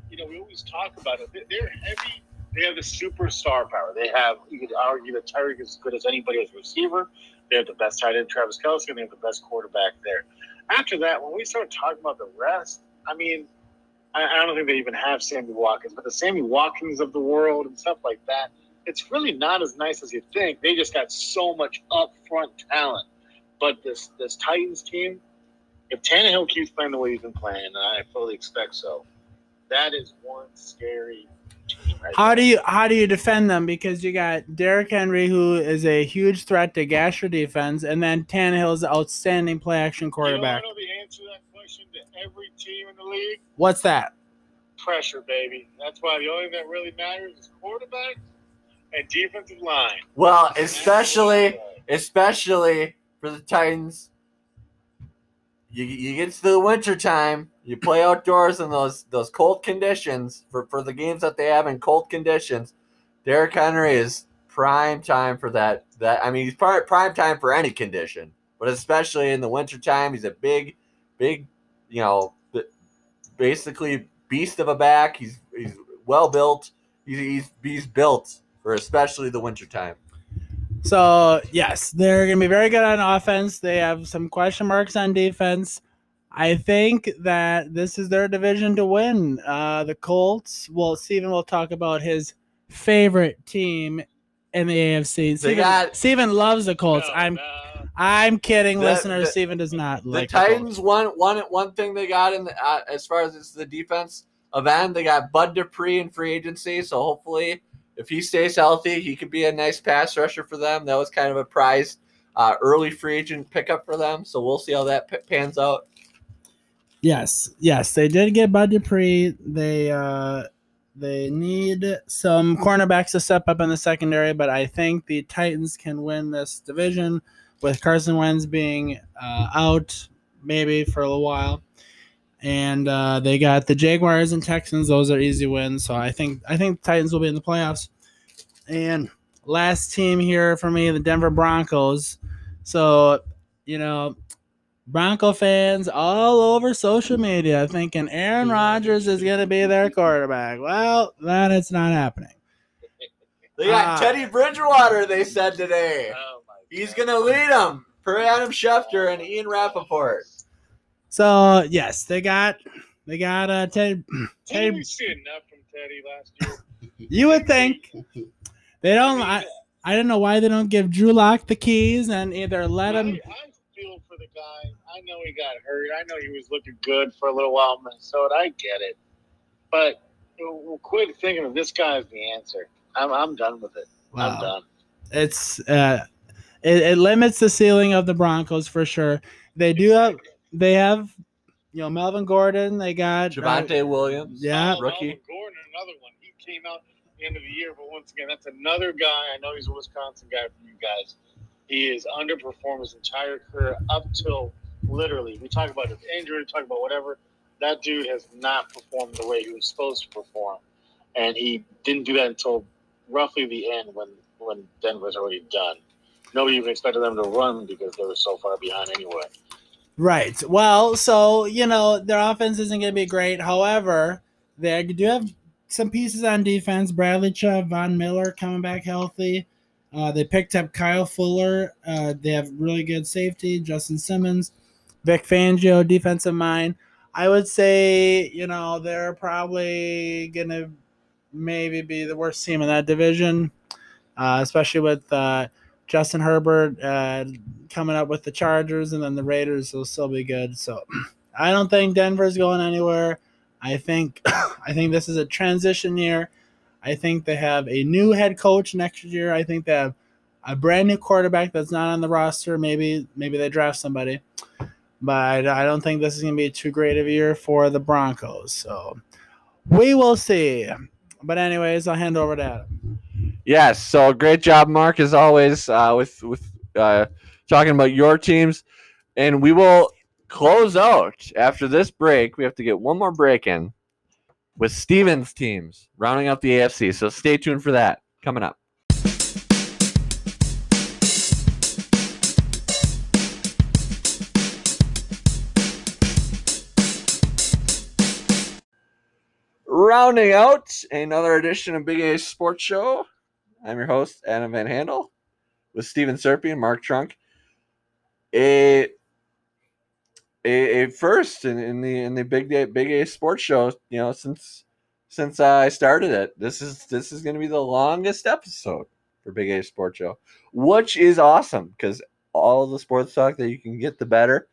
C: you know, we always talk about it. They- They're heavy. They have the superstar power. They have, you could argue that Tyreek is as good as anybody as a receiver. They have the best tight end, Travis Kelce, and they have the best quarterback there. After that, when we start talking about the rest, I mean, I, I don't think they even have Sammy Watkins, but the Sammy Watkins of the world and stuff like that, it's really not as nice as you think. They just got so much upfront talent. But this this Titans team, if Tannehill keeps playing the way he's been playing, and I fully expect so, that is one scary team. Right
B: How
C: there.
B: do you how do you defend them? Because you got Derrick Henry, who is a huge threat to gash your defense, and then Tannehill's outstanding play action quarterback.
C: You know, I know the answer to that question to every team in the league.
B: What's that?
C: Pressure, baby. That's why the only thing that really matters is quarterback and defensive line.
A: Well, especially especially for the Titans. You, you get to the winter time, you play outdoors in those those cold conditions for, for the games that they have in cold conditions. Derrick Henry is prime time for that. That I mean, he's prime, prime time for any condition, but especially in the winter time, he's a big, big, you know, basically beast of a back. He's he's well built. He's he's, he's built for especially the winter time.
B: So yes, they're gonna be very good on offense. They have some question marks on defense. I think that this is their division to win. Uh, the Colts. Well, Steven will talk about his favorite team in the AFC. Steven,
A: got-
B: Steven loves the Colts.
C: No,
B: I'm
C: no.
B: I'm kidding,
A: The-
B: listeners.
A: the-
B: Steven does not
A: The
B: like the
A: Titans one one one thing they got in the, uh, as far as it's the defense event, they got Bud Dupree in free agency. So hopefully, if he stays healthy, he could be a nice pass rusher for them. That was kind of a prize uh, early free agent pickup for them. So we'll see how that p- pans out.
B: Yes, yes, they did get Bud Dupree. They uh they need some cornerbacks to step up in the secondary, but I think the Titans can win this division with Carson Wentz being uh, out maybe for a little while. And uh, they got the Jaguars and Texans; those are easy wins. So I think I think Titans will be in the playoffs. And last team here for me, the Denver Broncos. So you know, Bronco fans all over social media thinking Aaron Rodgers is going to be their quarterback. Well, then it's not happening.
A: They got
B: Ah.
A: Teddy Bridgewater. They said today
C: Oh my
A: he's gonna lead them per Adam Schefter and Ian Rapoport.
B: So yes, they got they got uh Ted.
C: Didn't
B: Ted
C: we see enough from Teddy last year?
B: you would think they don't. I, I don't know why they don't give Drew Lock the keys and either let him.
C: I, I feel for the guy. I know he got hurt. I know he was looking good for a little while in Minnesota. I get it, but we'll quit thinking of this guy as the answer. I'm I'm done with it. I'm
B: Wow.
C: done.
B: It's uh, it, it limits the ceiling of the Broncos for sure. They do have they have you know Melvin Gordon. They got uh,
A: Javonte Williams,
B: yeah.
C: Oh,
A: rookie.
C: Melvin Gordon, another one. He came out the end of the year, but once again, that's another guy. I know he's a Wisconsin guy for you guys. He is underperformed his entire career up till literally. We talk about his injury, we talk about whatever. That dude has not performed the way he was supposed to perform, and he didn't do that until roughly the end when when Denver's already done. Nobody even expected them to run because they were so far behind anyway.
B: Right. Well, so you know their offense isn't going to be great. However, they do have some pieces on defense. Bradley Chubb, Von Miller coming back healthy. Uh, they picked up Kyle Fuller. Uh, they have really good safety. Justin Simmons, Vic Fangio, defensive mind. I would say you know they're probably going to maybe be the worst team in that division, uh, especially with uh, Justin Herbert uh, coming up with the Chargers, and then the Raiders will still be good. So I don't think Denver's going anywhere. I think I think this is a transition year. I think they have a new head coach next year. I think they have a brand new quarterback that's not on the roster. Maybe maybe they draft somebody, but I don't think this is going to be too great of a year for the Broncos. So we will see. But anyways, I'll hand over to Adam.
A: Yes. So great job, Mark, as always, uh, with with uh, talking about your teams, and we will close out after this break. We have to get one more break in with Steven's teams rounding out the AFC. So stay tuned for that coming up. Rounding out another edition of Big A Sports Show. I'm your host, Adam Van Handel, with Steven Serpy and Mark Trunk. A a, a first in, in the in the big day big A sports show, you know, since since I started it. This is this is gonna be the longest episode for Big A Sports Show. Which is awesome because all the sports talk that you can get the better.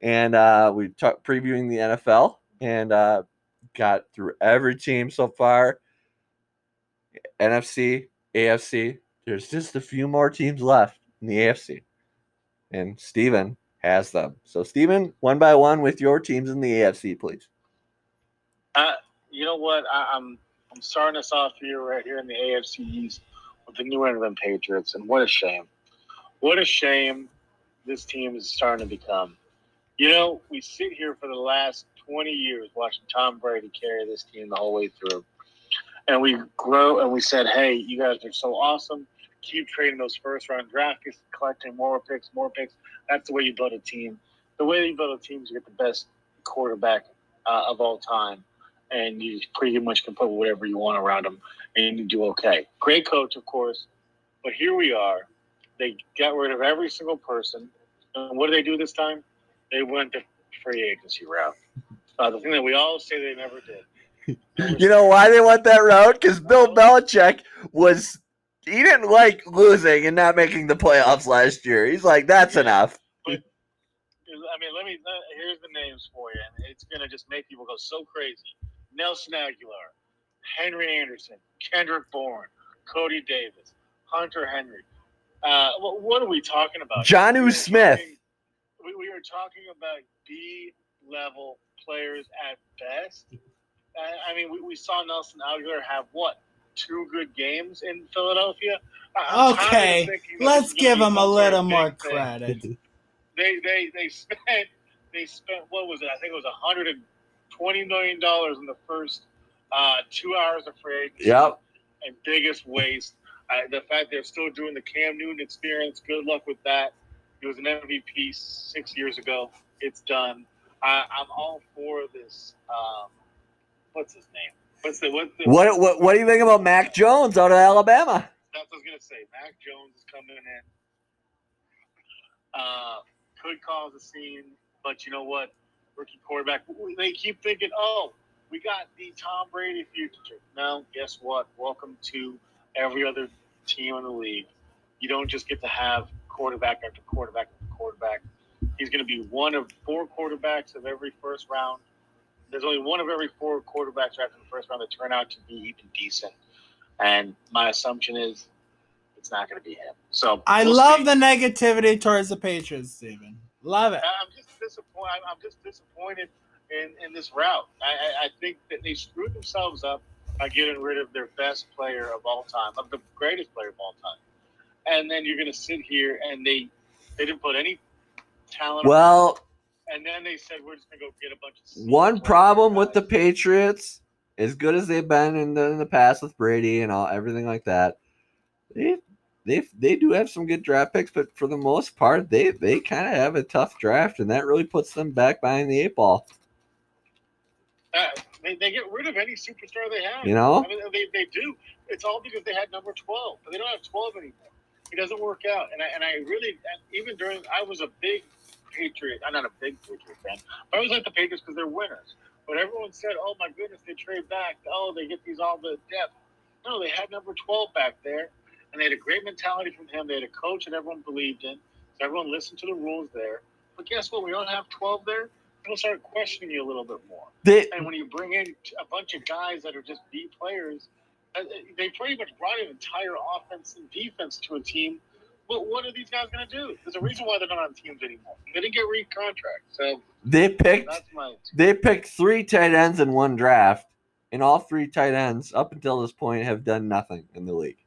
A: And uh we talked previewing the NFL and uh got through every team so far. NFC, AFC. There's just a few more teams left in the AFC. And Steven has them. So Steven, one by one with your teams in the AFC, please.
C: Uh, you know what? I, I'm I'm starting us off here right here in the AFC East with the New England Patriots, and what a shame! What a shame this team is starting to become. You know, we sit here for the last 20 years watching Tom Brady carry this team the whole way through, and we grow and we said, "Hey, you guys are so awesome! Keep trading those first round draft picks, collecting more picks, more picks. That's the way you build a team. The way you build a team is you get the best quarterback uh, of all time." and you pretty much can put whatever you want around them and you do okay. Great coach, of course, but here we are. They got rid of every single person. And what did they do this time? They went the free agency route. Uh, the thing that we all say they never did.
A: You know why they went that route? Because Bill Belichick was he didn't like losing and not making the playoffs last year. He's like, that's
C: Yeah.
A: enough.
C: I mean, let me. Here's the names for you, and it's gonna just make people go so crazy. Nelson Agholor, Henry Anderson, Kendrick Bourne, Cody Davis, Hunter Henry. Uh, what, what are we talking about? Jonnu
A: Smith.
C: talking- we, we are talking about B level players at best. I mean, we, we saw Nelson Agholor have what two good games in Philadelphia. I- I'm
B: Okay, let's
C: this is gonna
B: give
C: be
B: him a
C: some sort of
B: little
C: big
B: more
C: thing
B: credit.
C: they they they spent they spent what was it? I think it was hundred and twenty million dollars in the first uh, two hours of free agency.
A: Yep.
C: And biggest waste. Uh, the fact they're still doing the Cam Newton experience. Good luck with that. He was an MVP six years ago. It's done. I, I'm all for this. Um, what's his name? What's the what's the
A: What, what what do you think about Mac Jones out of Alabama?
C: That's what I was gonna say. Mac Jones is coming in. Uh, could cause a scene, but you know what? Rookie quarterback. They keep thinking, oh, we got the Tom Brady future. Now, guess what? Welcome to every other team in the league. You don't just get to have quarterback after quarterback after quarterback. He's going to be one of four quarterbacks of every first round. There's only one of every four quarterbacks after the first round that turn out to be even decent. And my assumption is it's not going to be him. So
B: I
C: we'll
B: love
C: see.
B: the negativity towards the Patriots, Stephen. Love it.
C: I'm just disappointed. I'm just disappointed in, in this route. I, I, I think that they screwed themselves up by getting rid of their best player of all time, of the greatest player of all time. And then you're going to sit here and they they didn't put any talent.
A: Well,
C: and then they said we're just going to go get a bunch of.
A: one problem with the. Patriots, as good as they've been in the in the past with Brady and all everything like that, they they they do have some good draft picks, but for the most part, they they kind of have a tough draft, and that really puts them back behind the eight ball.
C: Uh, they, they get rid of any superstar they have.
A: You know?
C: I mean, they, they do. It's all because they had number 12, but they don't have 12 anymore. It doesn't work out. And I, and I really, even during, I was a big Patriot, I'm not a big Patriot fan, but I was like the Patriots because they're winners. But everyone said, oh my goodness, they trade back. Oh, they get these all the depth. No, they had number 12 back there, and they had a great mentality from him. They had a coach that everyone believed in. So everyone listened to the rules there. But guess what? We don't have 12 there. People start questioning you a little bit more.
A: They
C: And when you bring in a bunch of guys that are just B players, uh, they pretty much brought an entire offense and defense to a team. But what are these guys going to do? There's a reason why they're not on teams anymore. They didn't get re contract. So
A: they picked
C: that's my.
A: they picked three tight ends in one draft, and all three tight ends up until this point have done nothing in the league.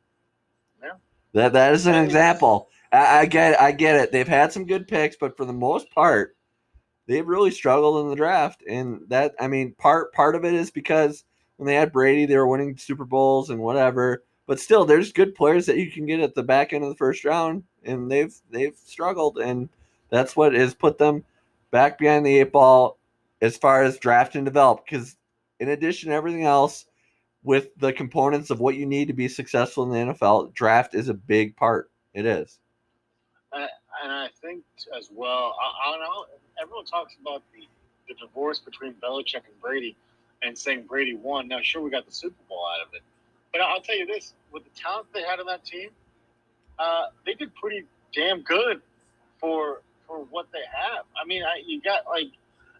C: Yeah.
A: That that is an example. I, I get I get it. They've had some good picks, but for the most part, they've really struggled in the draft. And that I mean, part part of it is because when they had Brady, they were winning Super Bowls and whatever. But still, there's good players that you can get at the back end of the first round, and they've they've struggled, and that's what has put them back behind the eight ball as far as draft and develop. Because in addition to everything else, with the components of what you need to be successful in the NFL, draft is a big part. It is.
C: And I think as well, I, I don't know. Everyone talks about the, the divorce between Belichick and Brady and saying Brady won. Now, sure, we got the Super Bowl out of it. But I'll tell you this with the talent they had on that team, uh, they did pretty damn good for for what they have. I mean, I, you got like,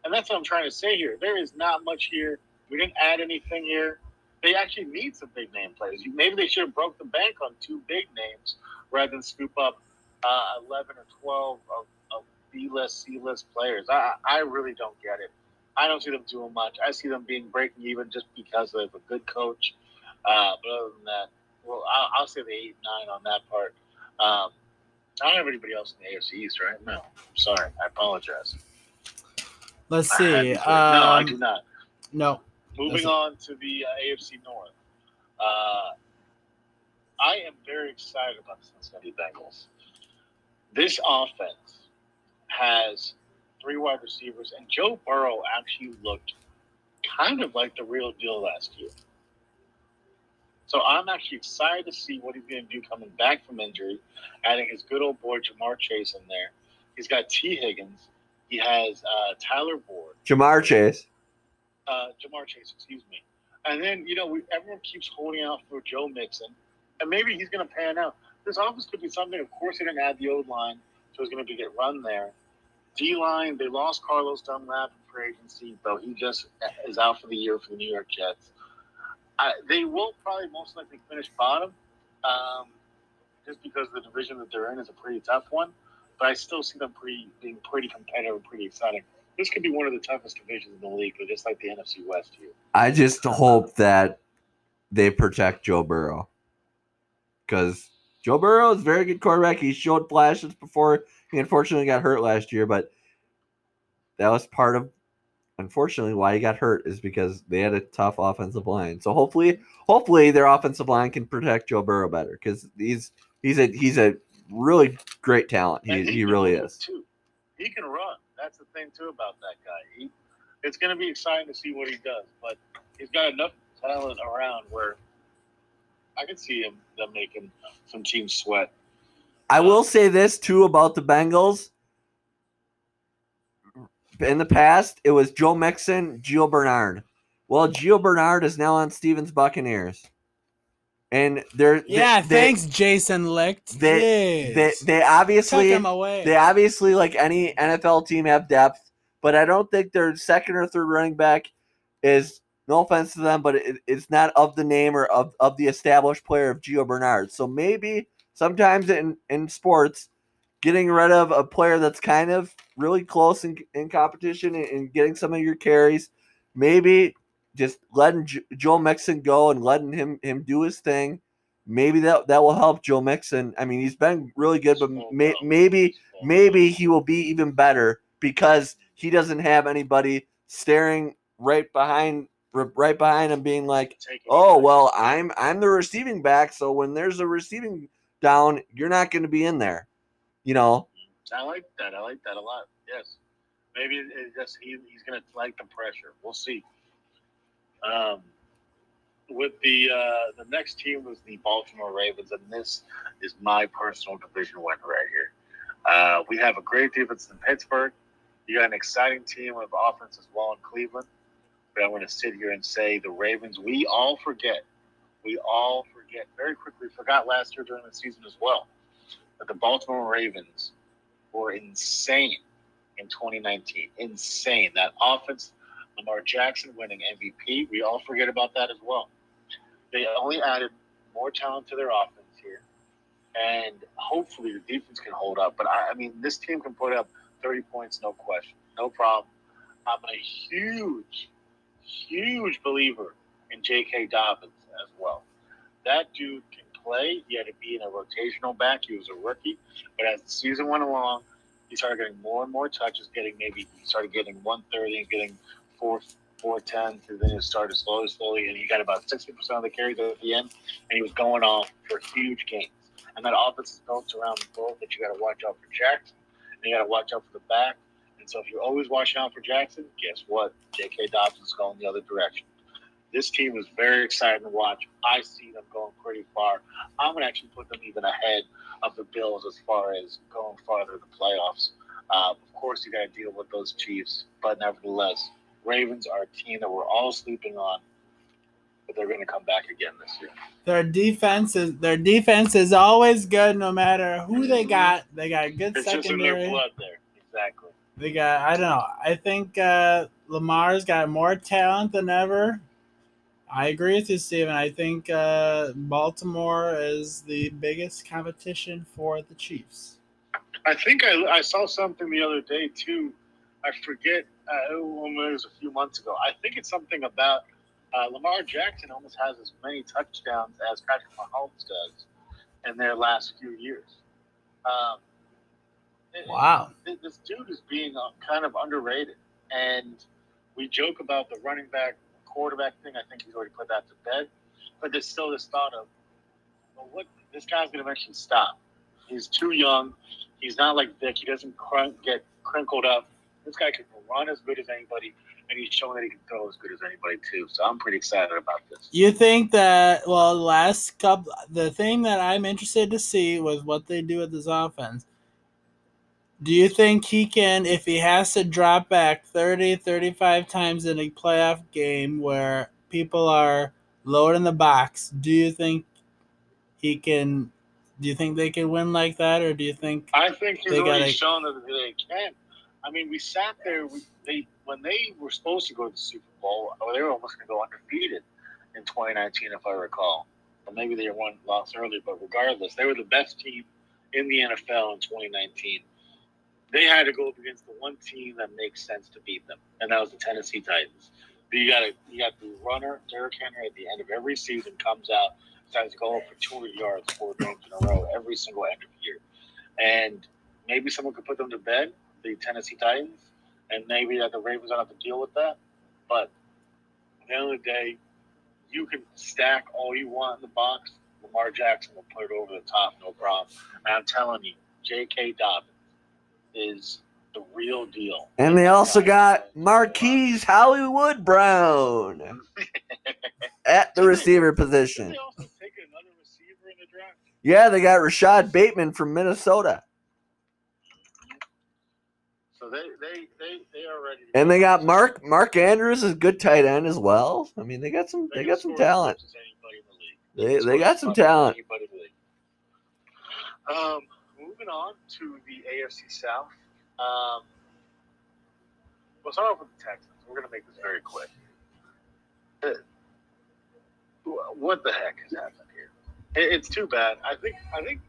C: and that's what I'm trying to say here. There is not much here. We didn't add anything here. They actually need some big name players. Maybe they should have broke the bank on two big names rather than scoop up uh, 11 or 12 of, of B list, C list players. I, I really don't get it. I don't see them doing much. I see them being breaking even just because they have a good coach. Uh, but other than that, well, I'll, I'll say the 8 9 on that part. Um, I don't have anybody else in the AFC East, right? No. Sorry. I apologize.
B: Let's
C: I
B: see.
C: say- no, I do
B: Um,
C: not.
B: no.
C: Moving
B: it.
C: on to the uh, AFC North. Uh, I am very excited about the Cincinnati Bengals. This offense has three wide receivers, and Joe Burrow actually looked kind of like the real deal last year. So I'm actually excited to see what he's going to do coming back from injury, adding his good old boy Ja'Marr Chase in there. He's got Tee Higgins. He has uh, Tyler Ward,
A: Ja'Marr Chase.
C: uh, Ja'Marr Chase, excuse me. And then, you know, we, everyone keeps holding out for Joe Mixon, and maybe he's going to pan out. This offense could be something. Of course, they didn't add the old line, so it's going to be get run there. D line, they lost Carlos Dunlap in free agency, though he just is out for the year for the New York Jets. I, they will probably most likely finish bottom, um, just because the division that they're in is a pretty tough one. But I still see them pretty being pretty competitive and pretty exciting. This could be one of the toughest divisions in the league, but just like the NFC West here.
A: I just hope that they protect Joe Burrow because Joe Burrow is a very good quarterback. He showed flashes before he unfortunately got hurt last year, but that was part of unfortunately why he got hurt is because they had a tough offensive line. So hopefully, hopefully their offensive line can protect Joe Burrow better because he's he's a he's a really great talent. He
C: And
A: he really is.
C: Too. He can run. That's the thing too about that guy. He, it's going to be exciting to see what he does, but he's got enough talent around where I can see him them making some teams sweat.
A: I will say this too about the Bengals. In the past, it was Joe Mixon, Gio Bernard. Well, Gio Bernard is now on Stevens Buccaneers, and they're
B: Yeah,
A: they,
B: thanks, Jason Licht.
A: they- they they obviously they obviously like any NFL team have depth, but I don't think their second or third running back is no offense to them, but it, it's not of the name or of, of the established player of Gio Bernard. So maybe sometimes in, in sports, getting rid of a player that's kind of really close in, in competition and, and getting some of your carries, maybe just letting J- Joe Mixon go and letting him him do his thing. Maybe that that will help Joe Mixon. I mean, he's been really good, but may, maybe maybe he will be even better because he doesn't have anybody staring right behind right behind him being like oh well i'm i'm the receiving back. So when there's a receiving down you're not going to be in there you know
C: I like that. I like that a lot. Yes, maybe it, it just he, he's going to like the pressure. We'll see. Um, with the uh, the next team was the Baltimore Ravens, and this is my personal division winner right here. Uh, we have a great defense in Pittsburgh. You got an exciting team of offense as well in Cleveland. But I'm going to sit here and say the Ravens. We all forget. We all forget very quickly. Forgot last year during the season as well that the Baltimore Ravens were insane in 2019. Insane. That offense, Lamar Jackson winning MVP. We all forget about that as well. They only added more talent to their offense here, and hopefully the defense can hold up. But I, I mean, this team can put up 30 points, no question, no problem. I'm a huge, huge believer in J.K. Dobbins as well. That dude can play. He had to be in a rotational back. He was a rookie, but as the season went along, he started getting more and more touches. Getting maybe he started getting 130 and getting four, 410. And then it started slowly, slowly, and he got about 60% of the carries at the end, and he was going off for huge gains. And that offense is built around the goal that you got to watch out for Jackson, and you got to watch out for the back. And so if you're always watching out for Jackson, guess what? J.K. Dobbins is going the other direction. This team is very exciting to watch. I see them going pretty far. I'm going to actually put them even ahead of the Bills as far as going farther in the playoffs. Uh, of course, you got to deal with those Chiefs, but nevertheless, Ravens are a team that we're all sleeping on, but they're going to come back again this year.
B: Their defense is their defense is always good, no matter who they got. They got good
C: It's just in their
B: secondary.
C: blood there. Exactly.
B: They got I don't know. I think uh, Lamar's got more talent than ever. I agree with you, Steven. I think uh, Baltimore is the biggest competition for the Chiefs.
C: I think I, I saw something the other day too. I forget. Uh, it was a few months ago. I think it's something about uh, Lamar Jackson almost has as many touchdowns as Patrick Mahomes does in their last few years. Um,
B: Wow.
C: th- this dude is being uh, kind of underrated, and we joke about the running back quarterback thing. I think he's already put that to bed, but there's still this thought of, well, what this guy's going to eventually stop. He's too young. He's not like Vic. He doesn't get crinkled up. This guy can run as good as anybody, and he's showing that he can throw as good as anybody too. So I'm pretty excited about this.
B: You think that well, last couple, the thing that I'm interested to see was what they do with this offense. Do you think he can, if he has to drop back 30, 35 times in a playoff game where people are loading the box, do you think he can? Do you think they can win like that, or do you think?
C: I think he's
B: They
C: already
B: gotta-
C: shown that they can. I mean, we sat there. We, they when they were supposed to go to the Super Bowl, they were almost going to go undefeated in 2019, if I recall. Or maybe they won lost early, but regardless, they were the best team in the NFL in 2019. They had to go up against the one team that makes sense to beat them, and that was the Tennessee Titans. You got you got the runner Derrick Henry at the end of every season comes out decides to go for 200 yards four games in a row every single end of the year, and maybe someone could put them to bed, the Tennessee Titans, and maybe that the Ravens don't have to deal with that. But at the end of the day, you can stack all you want in the box. Lamar Jackson will put it over the top, no problem. And I'm telling you, J.K. Dobbins is the real deal.
A: And they also got Marquise Hollywood Brown at the receiver position.
C: they also take another receiver the?
A: Yeah, they got Rashod Bateman from Minnesota.
C: So they they they, they are ready.
A: And they got Mark Mark Andrews is a good tight end as well. I mean, they got some they
C: can
A: got some talent.
C: much as anybody in the.
A: They they got some talent.
C: Um, moving on to the AFC South. Um, we'll start off with the Texans. We're going to make this very quick. Uh, What the heck has happened here? It's too bad. I think. I think.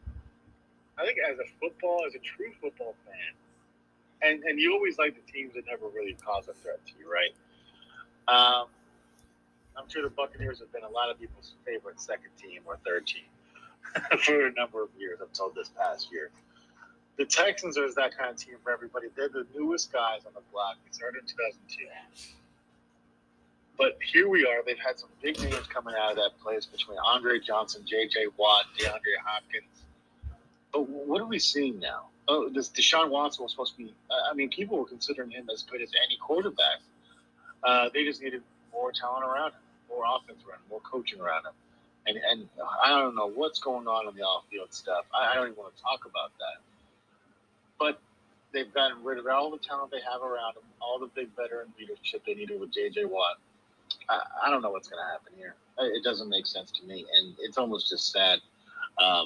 C: I think as a football, as a true football fan, and and you always like the teams that never really cause a threat to you, right? Um, I'm sure the Buccaneers have been a lot of people's favorite second team or third team for a number of years until this past year. The Texans are that kind of team for everybody. They're the newest guys on the block. They started in 2002. But here we are. They've had some big names coming out of that place between Andre Johnson, J.J. Watt, DeAndre Hopkins. But what are we seeing now? Oh, this Deshaun Watson was supposed to be. I mean, people were considering him as good as any quarterback. Uh, they just needed more talent around him, more offense around him, more coaching around him. And and I don't know what's going on in the off field stuff. I, I don't even want to talk about that. But they've gotten rid of all the talent they have around them, all the big veteran leadership they needed with J.J. Watt. I, I don't know what's going to happen here. It doesn't make sense to me, and it's almost just sad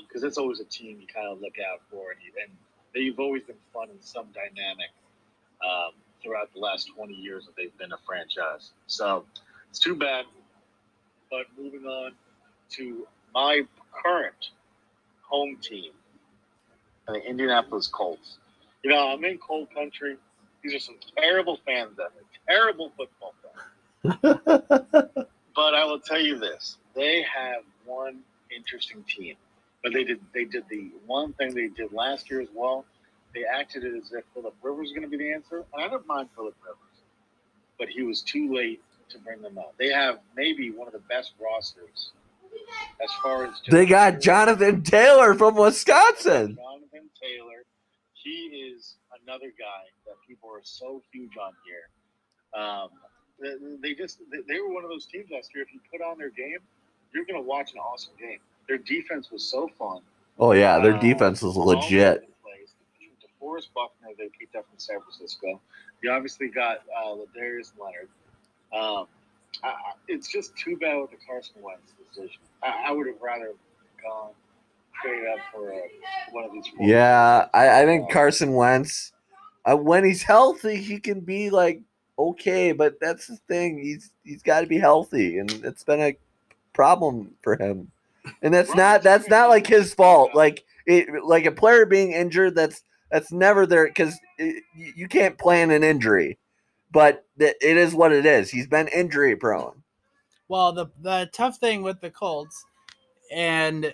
C: because it's always a team you kind of look out for, and, you, and they've always been fun in some dynamic um, throughout the last 20 years that they've been a franchise. So it's too bad. But moving on to my current home team, the Indianapolis Colts. You know, I'm in cold country. These are some terrible fans out there, terrible football fans. But I will tell you this: they have one interesting team. But they did they did the one thing they did last year as well. They acted as if Philip Rivers was going to be the answer, and I don't mind Philip Rivers, but he was too late to bring them out. They have maybe one of the best rosters as far as just
A: They got Jonathan Taylor from Wisconsin.
C: Jonathan Taylor. He is another guy that people are so huge on here. Um, they, just they, were one of those teams last year. If you put on their game, you're going to watch an awesome game. Their defense was so fun.
A: Oh yeah, their
C: Uh,
A: defense was legit.
C: DeForest Buckner, they picked up from San Francisco. You obviously got uh, Ladarius Leonard. Um, I, it's just too bad with the Carson Wentz decision. I, I would have rather gone straight up for uh, one of these. four
A: Yeah, I, I think
C: Uh,
A: Carson Wentz, uh, when he's healthy, he can be like okay, but that's the thing. He's he's got to be healthy, and it's been a problem for him. And that's not that's not like his fault. Like it, like a player being injured, that's that's never there because you can't plan an injury. But th- it is what it is. He's been injury prone.
B: Well, the the tough thing with the Colts, and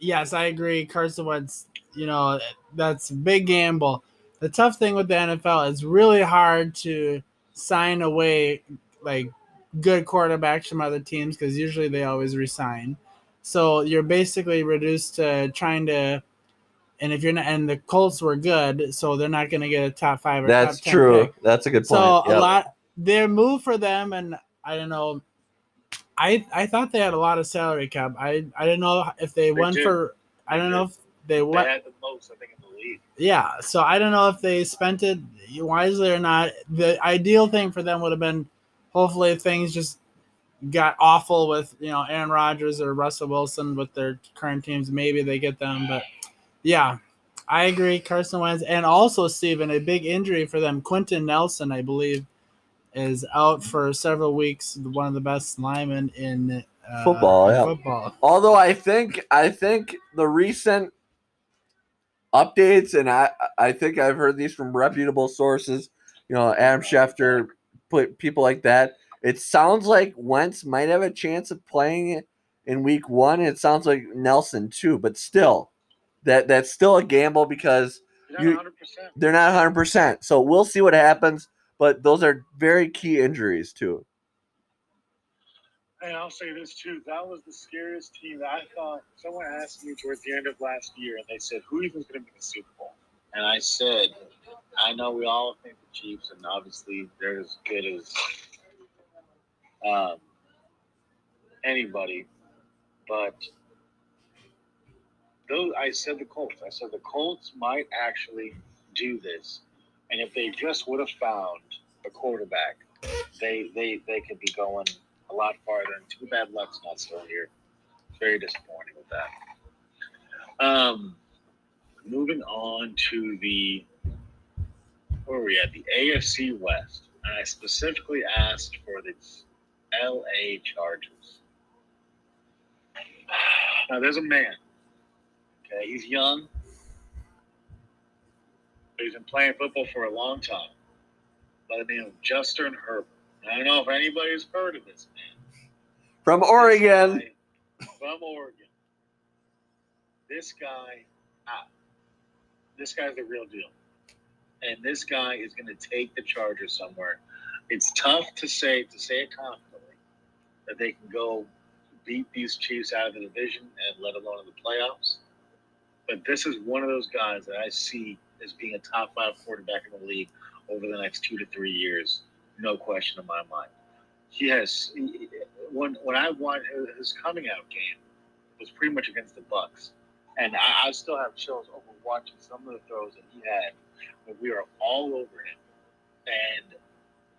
B: yes, I agree. Carson Wentz, you know, that's a big gamble. The tough thing with the NFL is really hard to sign away like good quarterbacks from other teams because usually they always resign. So you're basically reduced to trying to, and if you're not, and the Colts were good, so they're not going to get a top five or
A: That's
B: top 10
A: true.
B: pick.
A: That's a good point.
B: So a lot their move for them, and I don't know. I I thought they had a lot of salary cap. I I didn't know if they,
C: They
B: went
C: do.
B: for. I don't
C: do.
B: know if they
C: They
B: went.
C: had the most, I think, in the league.
B: Yeah, so I don't know if they spent it wisely or not. The ideal thing for them would have been hopefully things just got awful with, you know, Aaron Rodgers or Russell Wilson with their current teams. Maybe they get them, but yeah, I agree. Carson Wentz and also Steven, a big injury for them. Quenton Nelson, I believe, is out for several weeks. One of the best linemen in uh,
A: Football, yeah.
B: Football.
A: Although I think I think the recent updates, and I I think I've heard these from reputable sources, you know, Adam Schefter, put people like that. It sounds like Wentz might have a chance of playing in week one. It sounds like Nelson too, but still, that that's still a gamble because You-
C: not 100. percent
A: they're not 100. percent So we'll see what happens. But those are very key injuries too.
C: And I'll say this too: that was the scariest team. that I thought someone asked me towards the end of last year, and they said, "Who do you think going to be the Super Bowl?" And I said, "I know we all think the Chiefs, and obviously they're as good as um, anybody, but." Those, I said the Colts. I said the Colts might actually do this, and if they just would have found a quarterback, they they they could be going a lot farther. And too bad Luck's not still here. Very disappointing with that. Um, moving on to the where we at? The AFC West. And I specifically asked for the LA Chargers. Now there's a man. Okay, he's young. But he's been playing football for a long time. By the name of Justin Herbert. I don't know if anybody's heard of this man.
A: From Oregon,
C: guy From Oregon. This guy, ah, this guy's the real deal. And this guy is going to take the Chargers somewhere. It's tough to say, to say it confidently, that they can go beat these Chiefs out of the division and let alone in the playoffs. But this is one of those guys that I see as being a top five quarterback in the league over the next two to three years. No question in my mind. He has when when I watched his coming out game was pretty much against the Bucks, and I, I still have chills over watching some of the throws that he had when we are all over him, and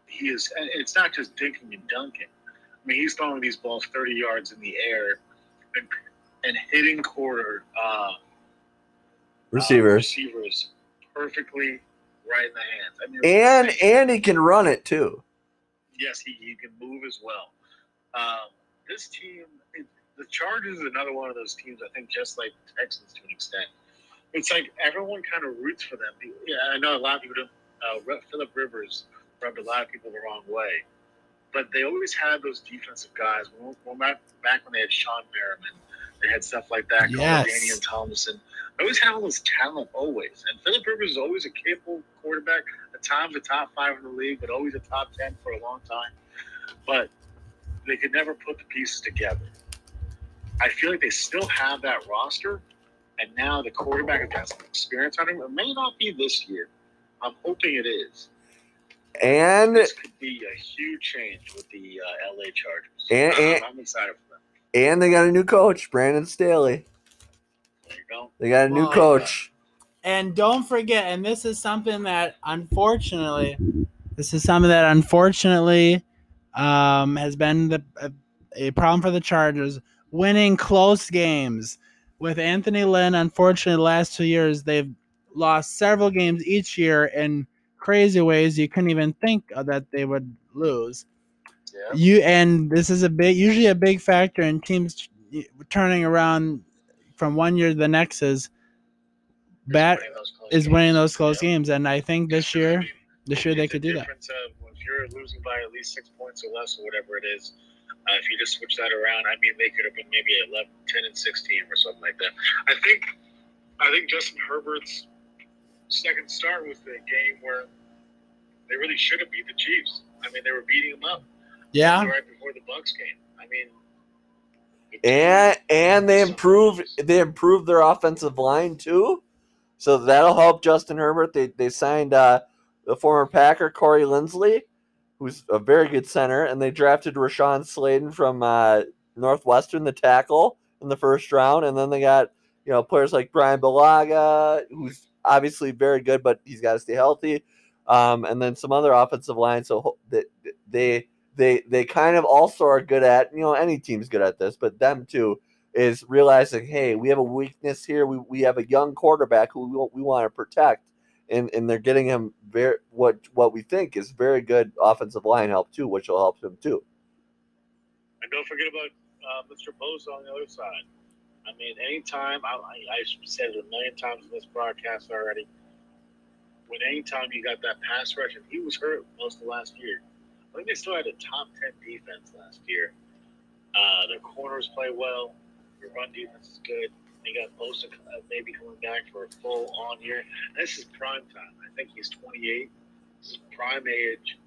C: he is. and It's not just dinking and dunking. I mean, he's throwing these balls thirty yards in the air and, and hitting quarter uh, uh,
A: receivers,
C: receivers perfectly right in the hands. I mean,
A: and and he can run it too.
C: yes, he, he can move as well. Um, this team, it, the Chargers is another one of those teams. I think just like the Texans to an extent. It's like everyone kind of roots for them. Yeah, I know a lot of people don't. Uh, Philip Rivers rubbed a lot of people the wrong way, but they always had those defensive guys. When, when back, back when they had Shawne Merriman, they had stuff like that.
B: Yes.
C: Daniel Thomason. They always had all this talent, always. And Philip Rivers is always a capable quarterback. At times, a top five in the league, but always a top ten for a long time. But they could never put the pieces together. I feel like they still have that roster, and now the quarterback has got some experience on him. It may not be this year. I'm hoping it is.
A: And
C: This could be a huge change with the uh, LA Chargers.
A: And-
C: I'm-
A: and-
C: I'm excited.
A: And they got a new coach, Brandon Staley.
C: Go.
A: They got a new
B: Well,
A: coach.
B: And don't forget, and this is something that unfortunately, this is something that unfortunately um, has been the, a, a problem for the Chargers winning close games. With Anthony Lynn, unfortunately, the last two years, they've lost several games each year in crazy ways you couldn't even think of that they would lose.
C: Yeah.
B: You and this is a big, usually a big factor in teams turning around from one year to the next is bat
C: winning those close
B: is winning those close
C: Yeah.
B: games, and I think this year, this year they
C: it's
B: could do that.
C: if you're losing by at least six points or less, or whatever it is, uh, if you just switch that around, I mean, they could have been maybe 11, 10 and 16 or something like that. I think, I think Justin Herbert's second start was the game where they really should have beat the Chiefs. I mean, they were beating them up
B: Yeah,
C: right before the Bucks game. I mean,
A: And and they improved they improved their offensive line too. So that'll help Justin Herbert. They they signed uh, the former Packer Corey Linsley, who's a very good center, and they drafted Rashawn Slater from uh, Northwestern, the tackle, in the first round. And then they got you know players like Bryan Bulaga, who's obviously very good, but he's got to stay healthy. Um, and then some other offensive line. So ho- that they they they kind of also are good at you know any team's good at this, but them too is realizing hey we have a weakness here. We we have a young quarterback who we, we want to protect. And, and they're getting him very what what we think is very good offensive line help too, which will help him too.
C: And don't forget about uh, Mr. Bosa on the other side. I mean, anytime, I, I, I said it a million times in this broadcast already, when anytime you got that pass rush, and he was hurt most of last year, I think they still had a top 10 defense last year. Uh, their corners play well, their run defense is good. They got Bosa uh, maybe coming back for a full on year. This is prime time. I think he's 28. This is prime age.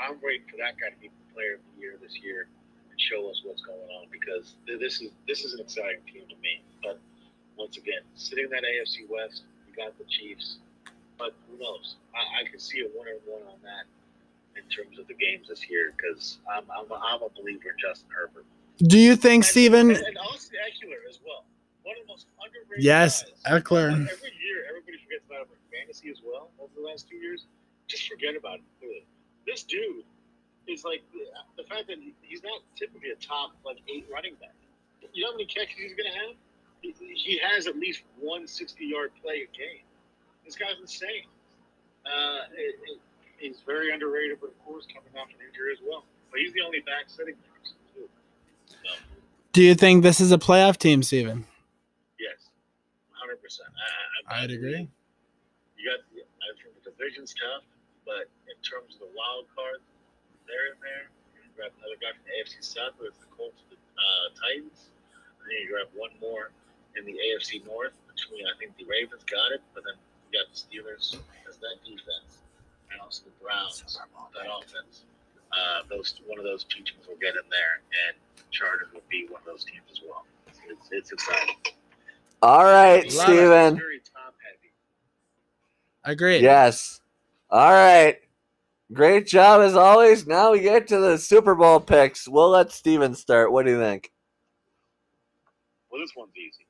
C: I'm waiting for that guy to be player of the year this year and show us what's going on because this is this is an exciting team to me. But once again, sitting in that AFC West, we got the Chiefs, but who knows? I, I can see a one and one on that in terms of the games this year because I'm I'm a, I'm a believer in Justin Herbert.
B: Do you think,
C: And-
B: Steven?
C: and, and Austin Ekeler as well, one of the most underrated.
B: Yes,
C: guys.
B: Ekeler.
C: Every year, everybody forgets about him in fantasy as well. Over the last two years, just forget about completely. This dude is like the fact that he's not typically a top like eight running back. You know how many catches he's going to have? He, he has at least one 60 yard play a game. This guy's insane. Uh, it, it, he's very underrated, but of course, coming off an injury as well. But he's the only back sitting there. Too. So,
B: Do you think this is a playoff team, Steven?
C: yes, 100%. I, I, I
B: I'd agree.
C: You got, I think the division's tough, but in terms of the wild card, they're in there. You grab another guy from the AFC South, whether it's the Colts or the uh, Titans. And then you grab one more in the AFC North between, I think the Ravens got it, but then you got the Steelers as that defense, and also the Browns, that offense. Uh, those one of those two teams will get in there, and Chargers will be one of those teams as well. It's, it's exciting.
A: All right,
B: Love.
A: Steven.
C: Very top heavy.
B: Agreed.
A: Yes. All right. Great job as always. Now we get to the Super Bowl picks. We'll let Steven start. What do you think?
C: Well, this one's easy.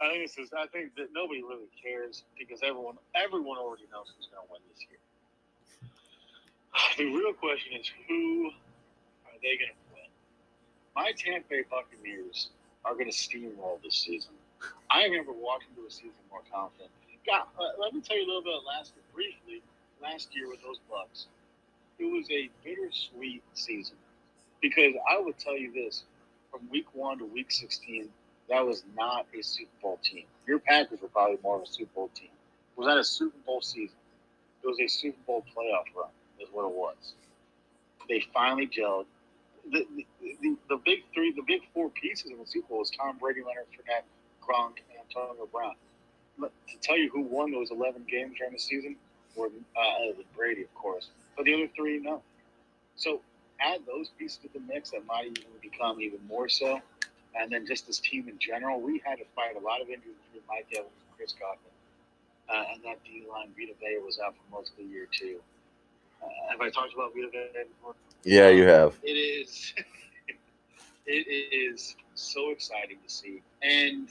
C: I think this is. I think that nobody really cares because everyone, everyone already knows who's going to win this year. The real question is who are they going to play? My Tampa Bay Buccaneers are going to steamroll this season. I have never walking into a season more confident. God, uh, let me tell you a little bit last year, briefly. Last year with those Bucks, it was a bittersweet season because I would tell you this: from week one to week sixteen, that was not a Super Bowl team. Your Packers were probably more of a Super Bowl team. It was not a Super Bowl season. It was a Super Bowl playoff run, is what it was. They finally gelled. The, the, the, the big three, the big four pieces in the Super Bowl was Tom Brady, Leonard Fournette, Gronk, and Antonio Brown. But to tell you who won those 11 games during the season were uh, Brady, of course. But the other three, no. So add those pieces to the mix that might even become even more so and then just this team in general, we had to fight a lot of injuries between Mike Evans and Chris Godwin. Uh, and that D line, Vita Vea was out for most of the year too. Have I talked about Vita Vea before?
A: Yeah, you have.
C: It is. it is so exciting to see, and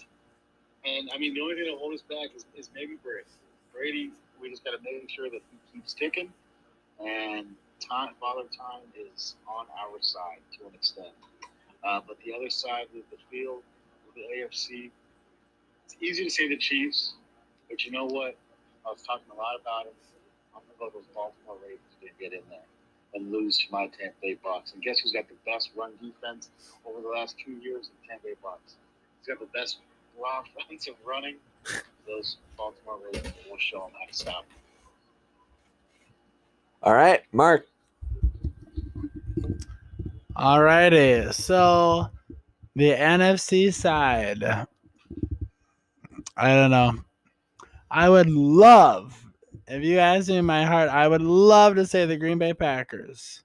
C: and I mean the only thing that holds us back is, is maybe Brady. Brady, we just got to make sure that he keeps ticking, and time, Father Time is on our side to an extent. Uh, but the other side of the field, the AFC, it's easy to say the Chiefs, but you know what? I was talking a lot about it. I'm going to go those Baltimore Ravens to get in there and lose to my Tampa Bay Bucks. And guess who's got the best run defense over the last two years? The Tampa Bay Bucks. He's got the best raw offensive running. Those Baltimore Ravens will show them how to stop. them.
A: All right, Mark.
B: Alrighty, so the NFC side. I don't know. I would love, if you ask me in my heart, I would love to say the Green Bay Packers.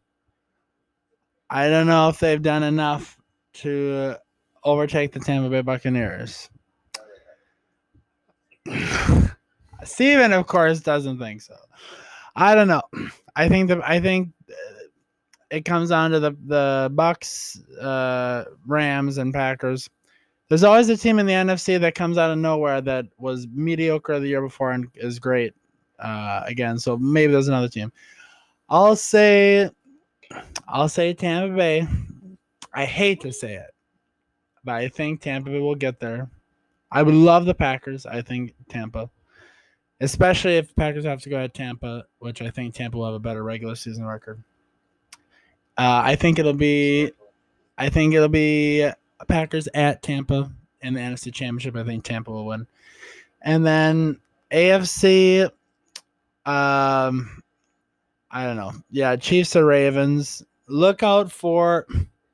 B: I don't know if they've done enough to overtake the Tampa Bay Buccaneers. Steven, of course, doesn't think so. I don't know. I think that I think uh, it comes down to the the Bucks, uh, Rams, and Packers. There's always a team in the NFC that comes out of nowhere that was mediocre the year before and is great uh, again. So maybe there's another team. I'll say, I'll say Tampa Bay. I hate to say it, but I think Tampa Bay will get there. I would love the Packers. I think Tampa, especially if Packers have to go at Tampa, which I think Tampa will have a better regular season record. Uh, I think it'll be, I think it'll be Packers at Tampa in the NFC Championship. I think Tampa will win, and then AFC. Um, I don't know. Yeah, Chiefs or Ravens. Look out for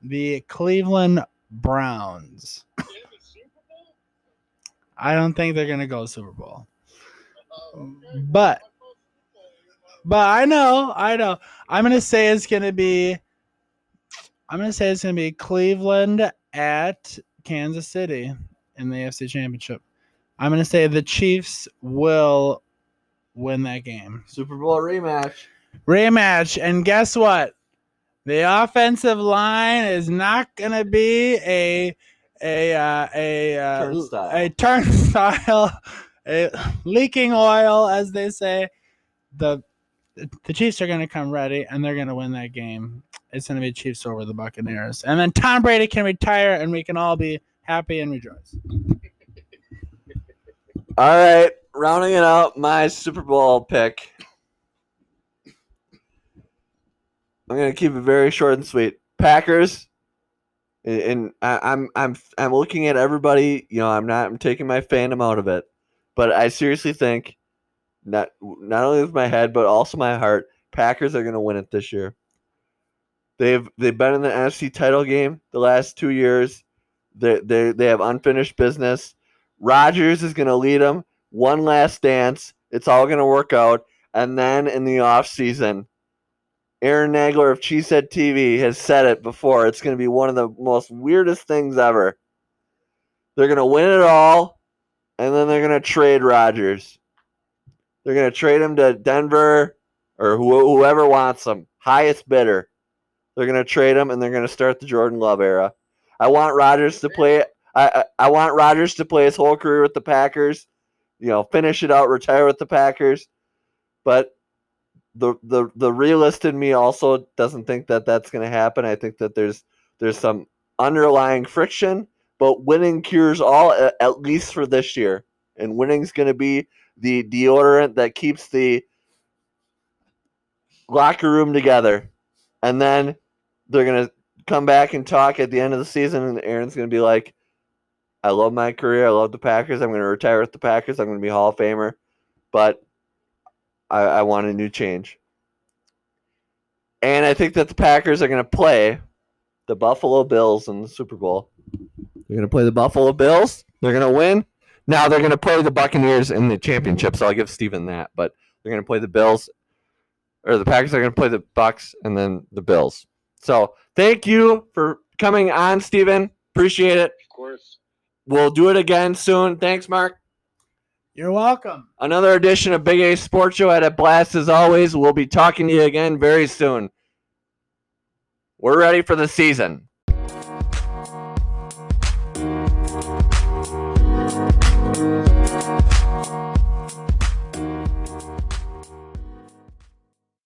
B: the Cleveland Browns. I don't think they're gonna go Super Bowl. But- But I know, I know. I'm gonna say it's gonna be. I'm gonna say it's gonna be Cleveland at Kansas City in the AFC Championship. I'm gonna say the Chiefs will win that game.
A: Super Bowl rematch.
B: Rematch, and guess what? The offensive line is not gonna be a a uh, a uh,
A: Turnstile.
B: a turnstile, a leaking oil, as they say. The the Chiefs are gonna come ready, and they're gonna win that game. It's gonna be Chiefs over the Buccaneers, and then Tom Brady can retire, and we can all be happy and rejoice.
A: All right, rounding it out, my Super Bowl pick. I'm gonna keep it very short and sweet. Packers, and- I, I'm I'm I'm looking at everybody. You know, I'm not I'm taking my fandom out of it, but I seriously think not not only with my head but also my heart, Packers are gonna win it this year. They've they've been in the NFC title game the last two years. They they they have unfinished business. Rodgers is to lead them one last dance. It's all going to work out. And then in the offseason, Aaron Nagler of Cheesehead TV has said it before. It's going to be one of the most weirdest things ever. They're going to win it all, and then they're going to trade Rodgers. They're going to trade him to Denver or who, whoever wants him. Highest bidder. They're going to trade him, and they're going to start the Jordan Love era. I want Rodgers to play I, I I want Rodgers to play his whole career with the Packers, you know, finish it out, retire with the Packers. But the the the realist in me also doesn't think that that's going to happen. I think that there's there's some underlying friction, but winning cures all at least for this year. And winning's going to be the deodorant that keeps the locker room together. And then they're going to come back and talk at the end of the season and Aaron's going to be like I love my career. I love the Packers. I'm going to retire with the Packers. I'm going to be Hall of Famer, but I, I want a new change. And I think that the Packers are going to play the Buffalo Bills in the Super Bowl. They're going to play the Buffalo Bills. They're going to win. Now they're going to play the Buccaneers in the championship. So I'll give Steven that. But they're going to play the Bills, or the Packers are going to play the Bucks, and then the Bills. So thank you for coming on, Steven. Appreciate it.
C: Of course.
A: We'll do it again soon. Thanks, Mark.
B: You're welcome.
A: Another edition of Big A Sports Show at a blast as always. We'll be talking to you again very soon. We're ready for the season.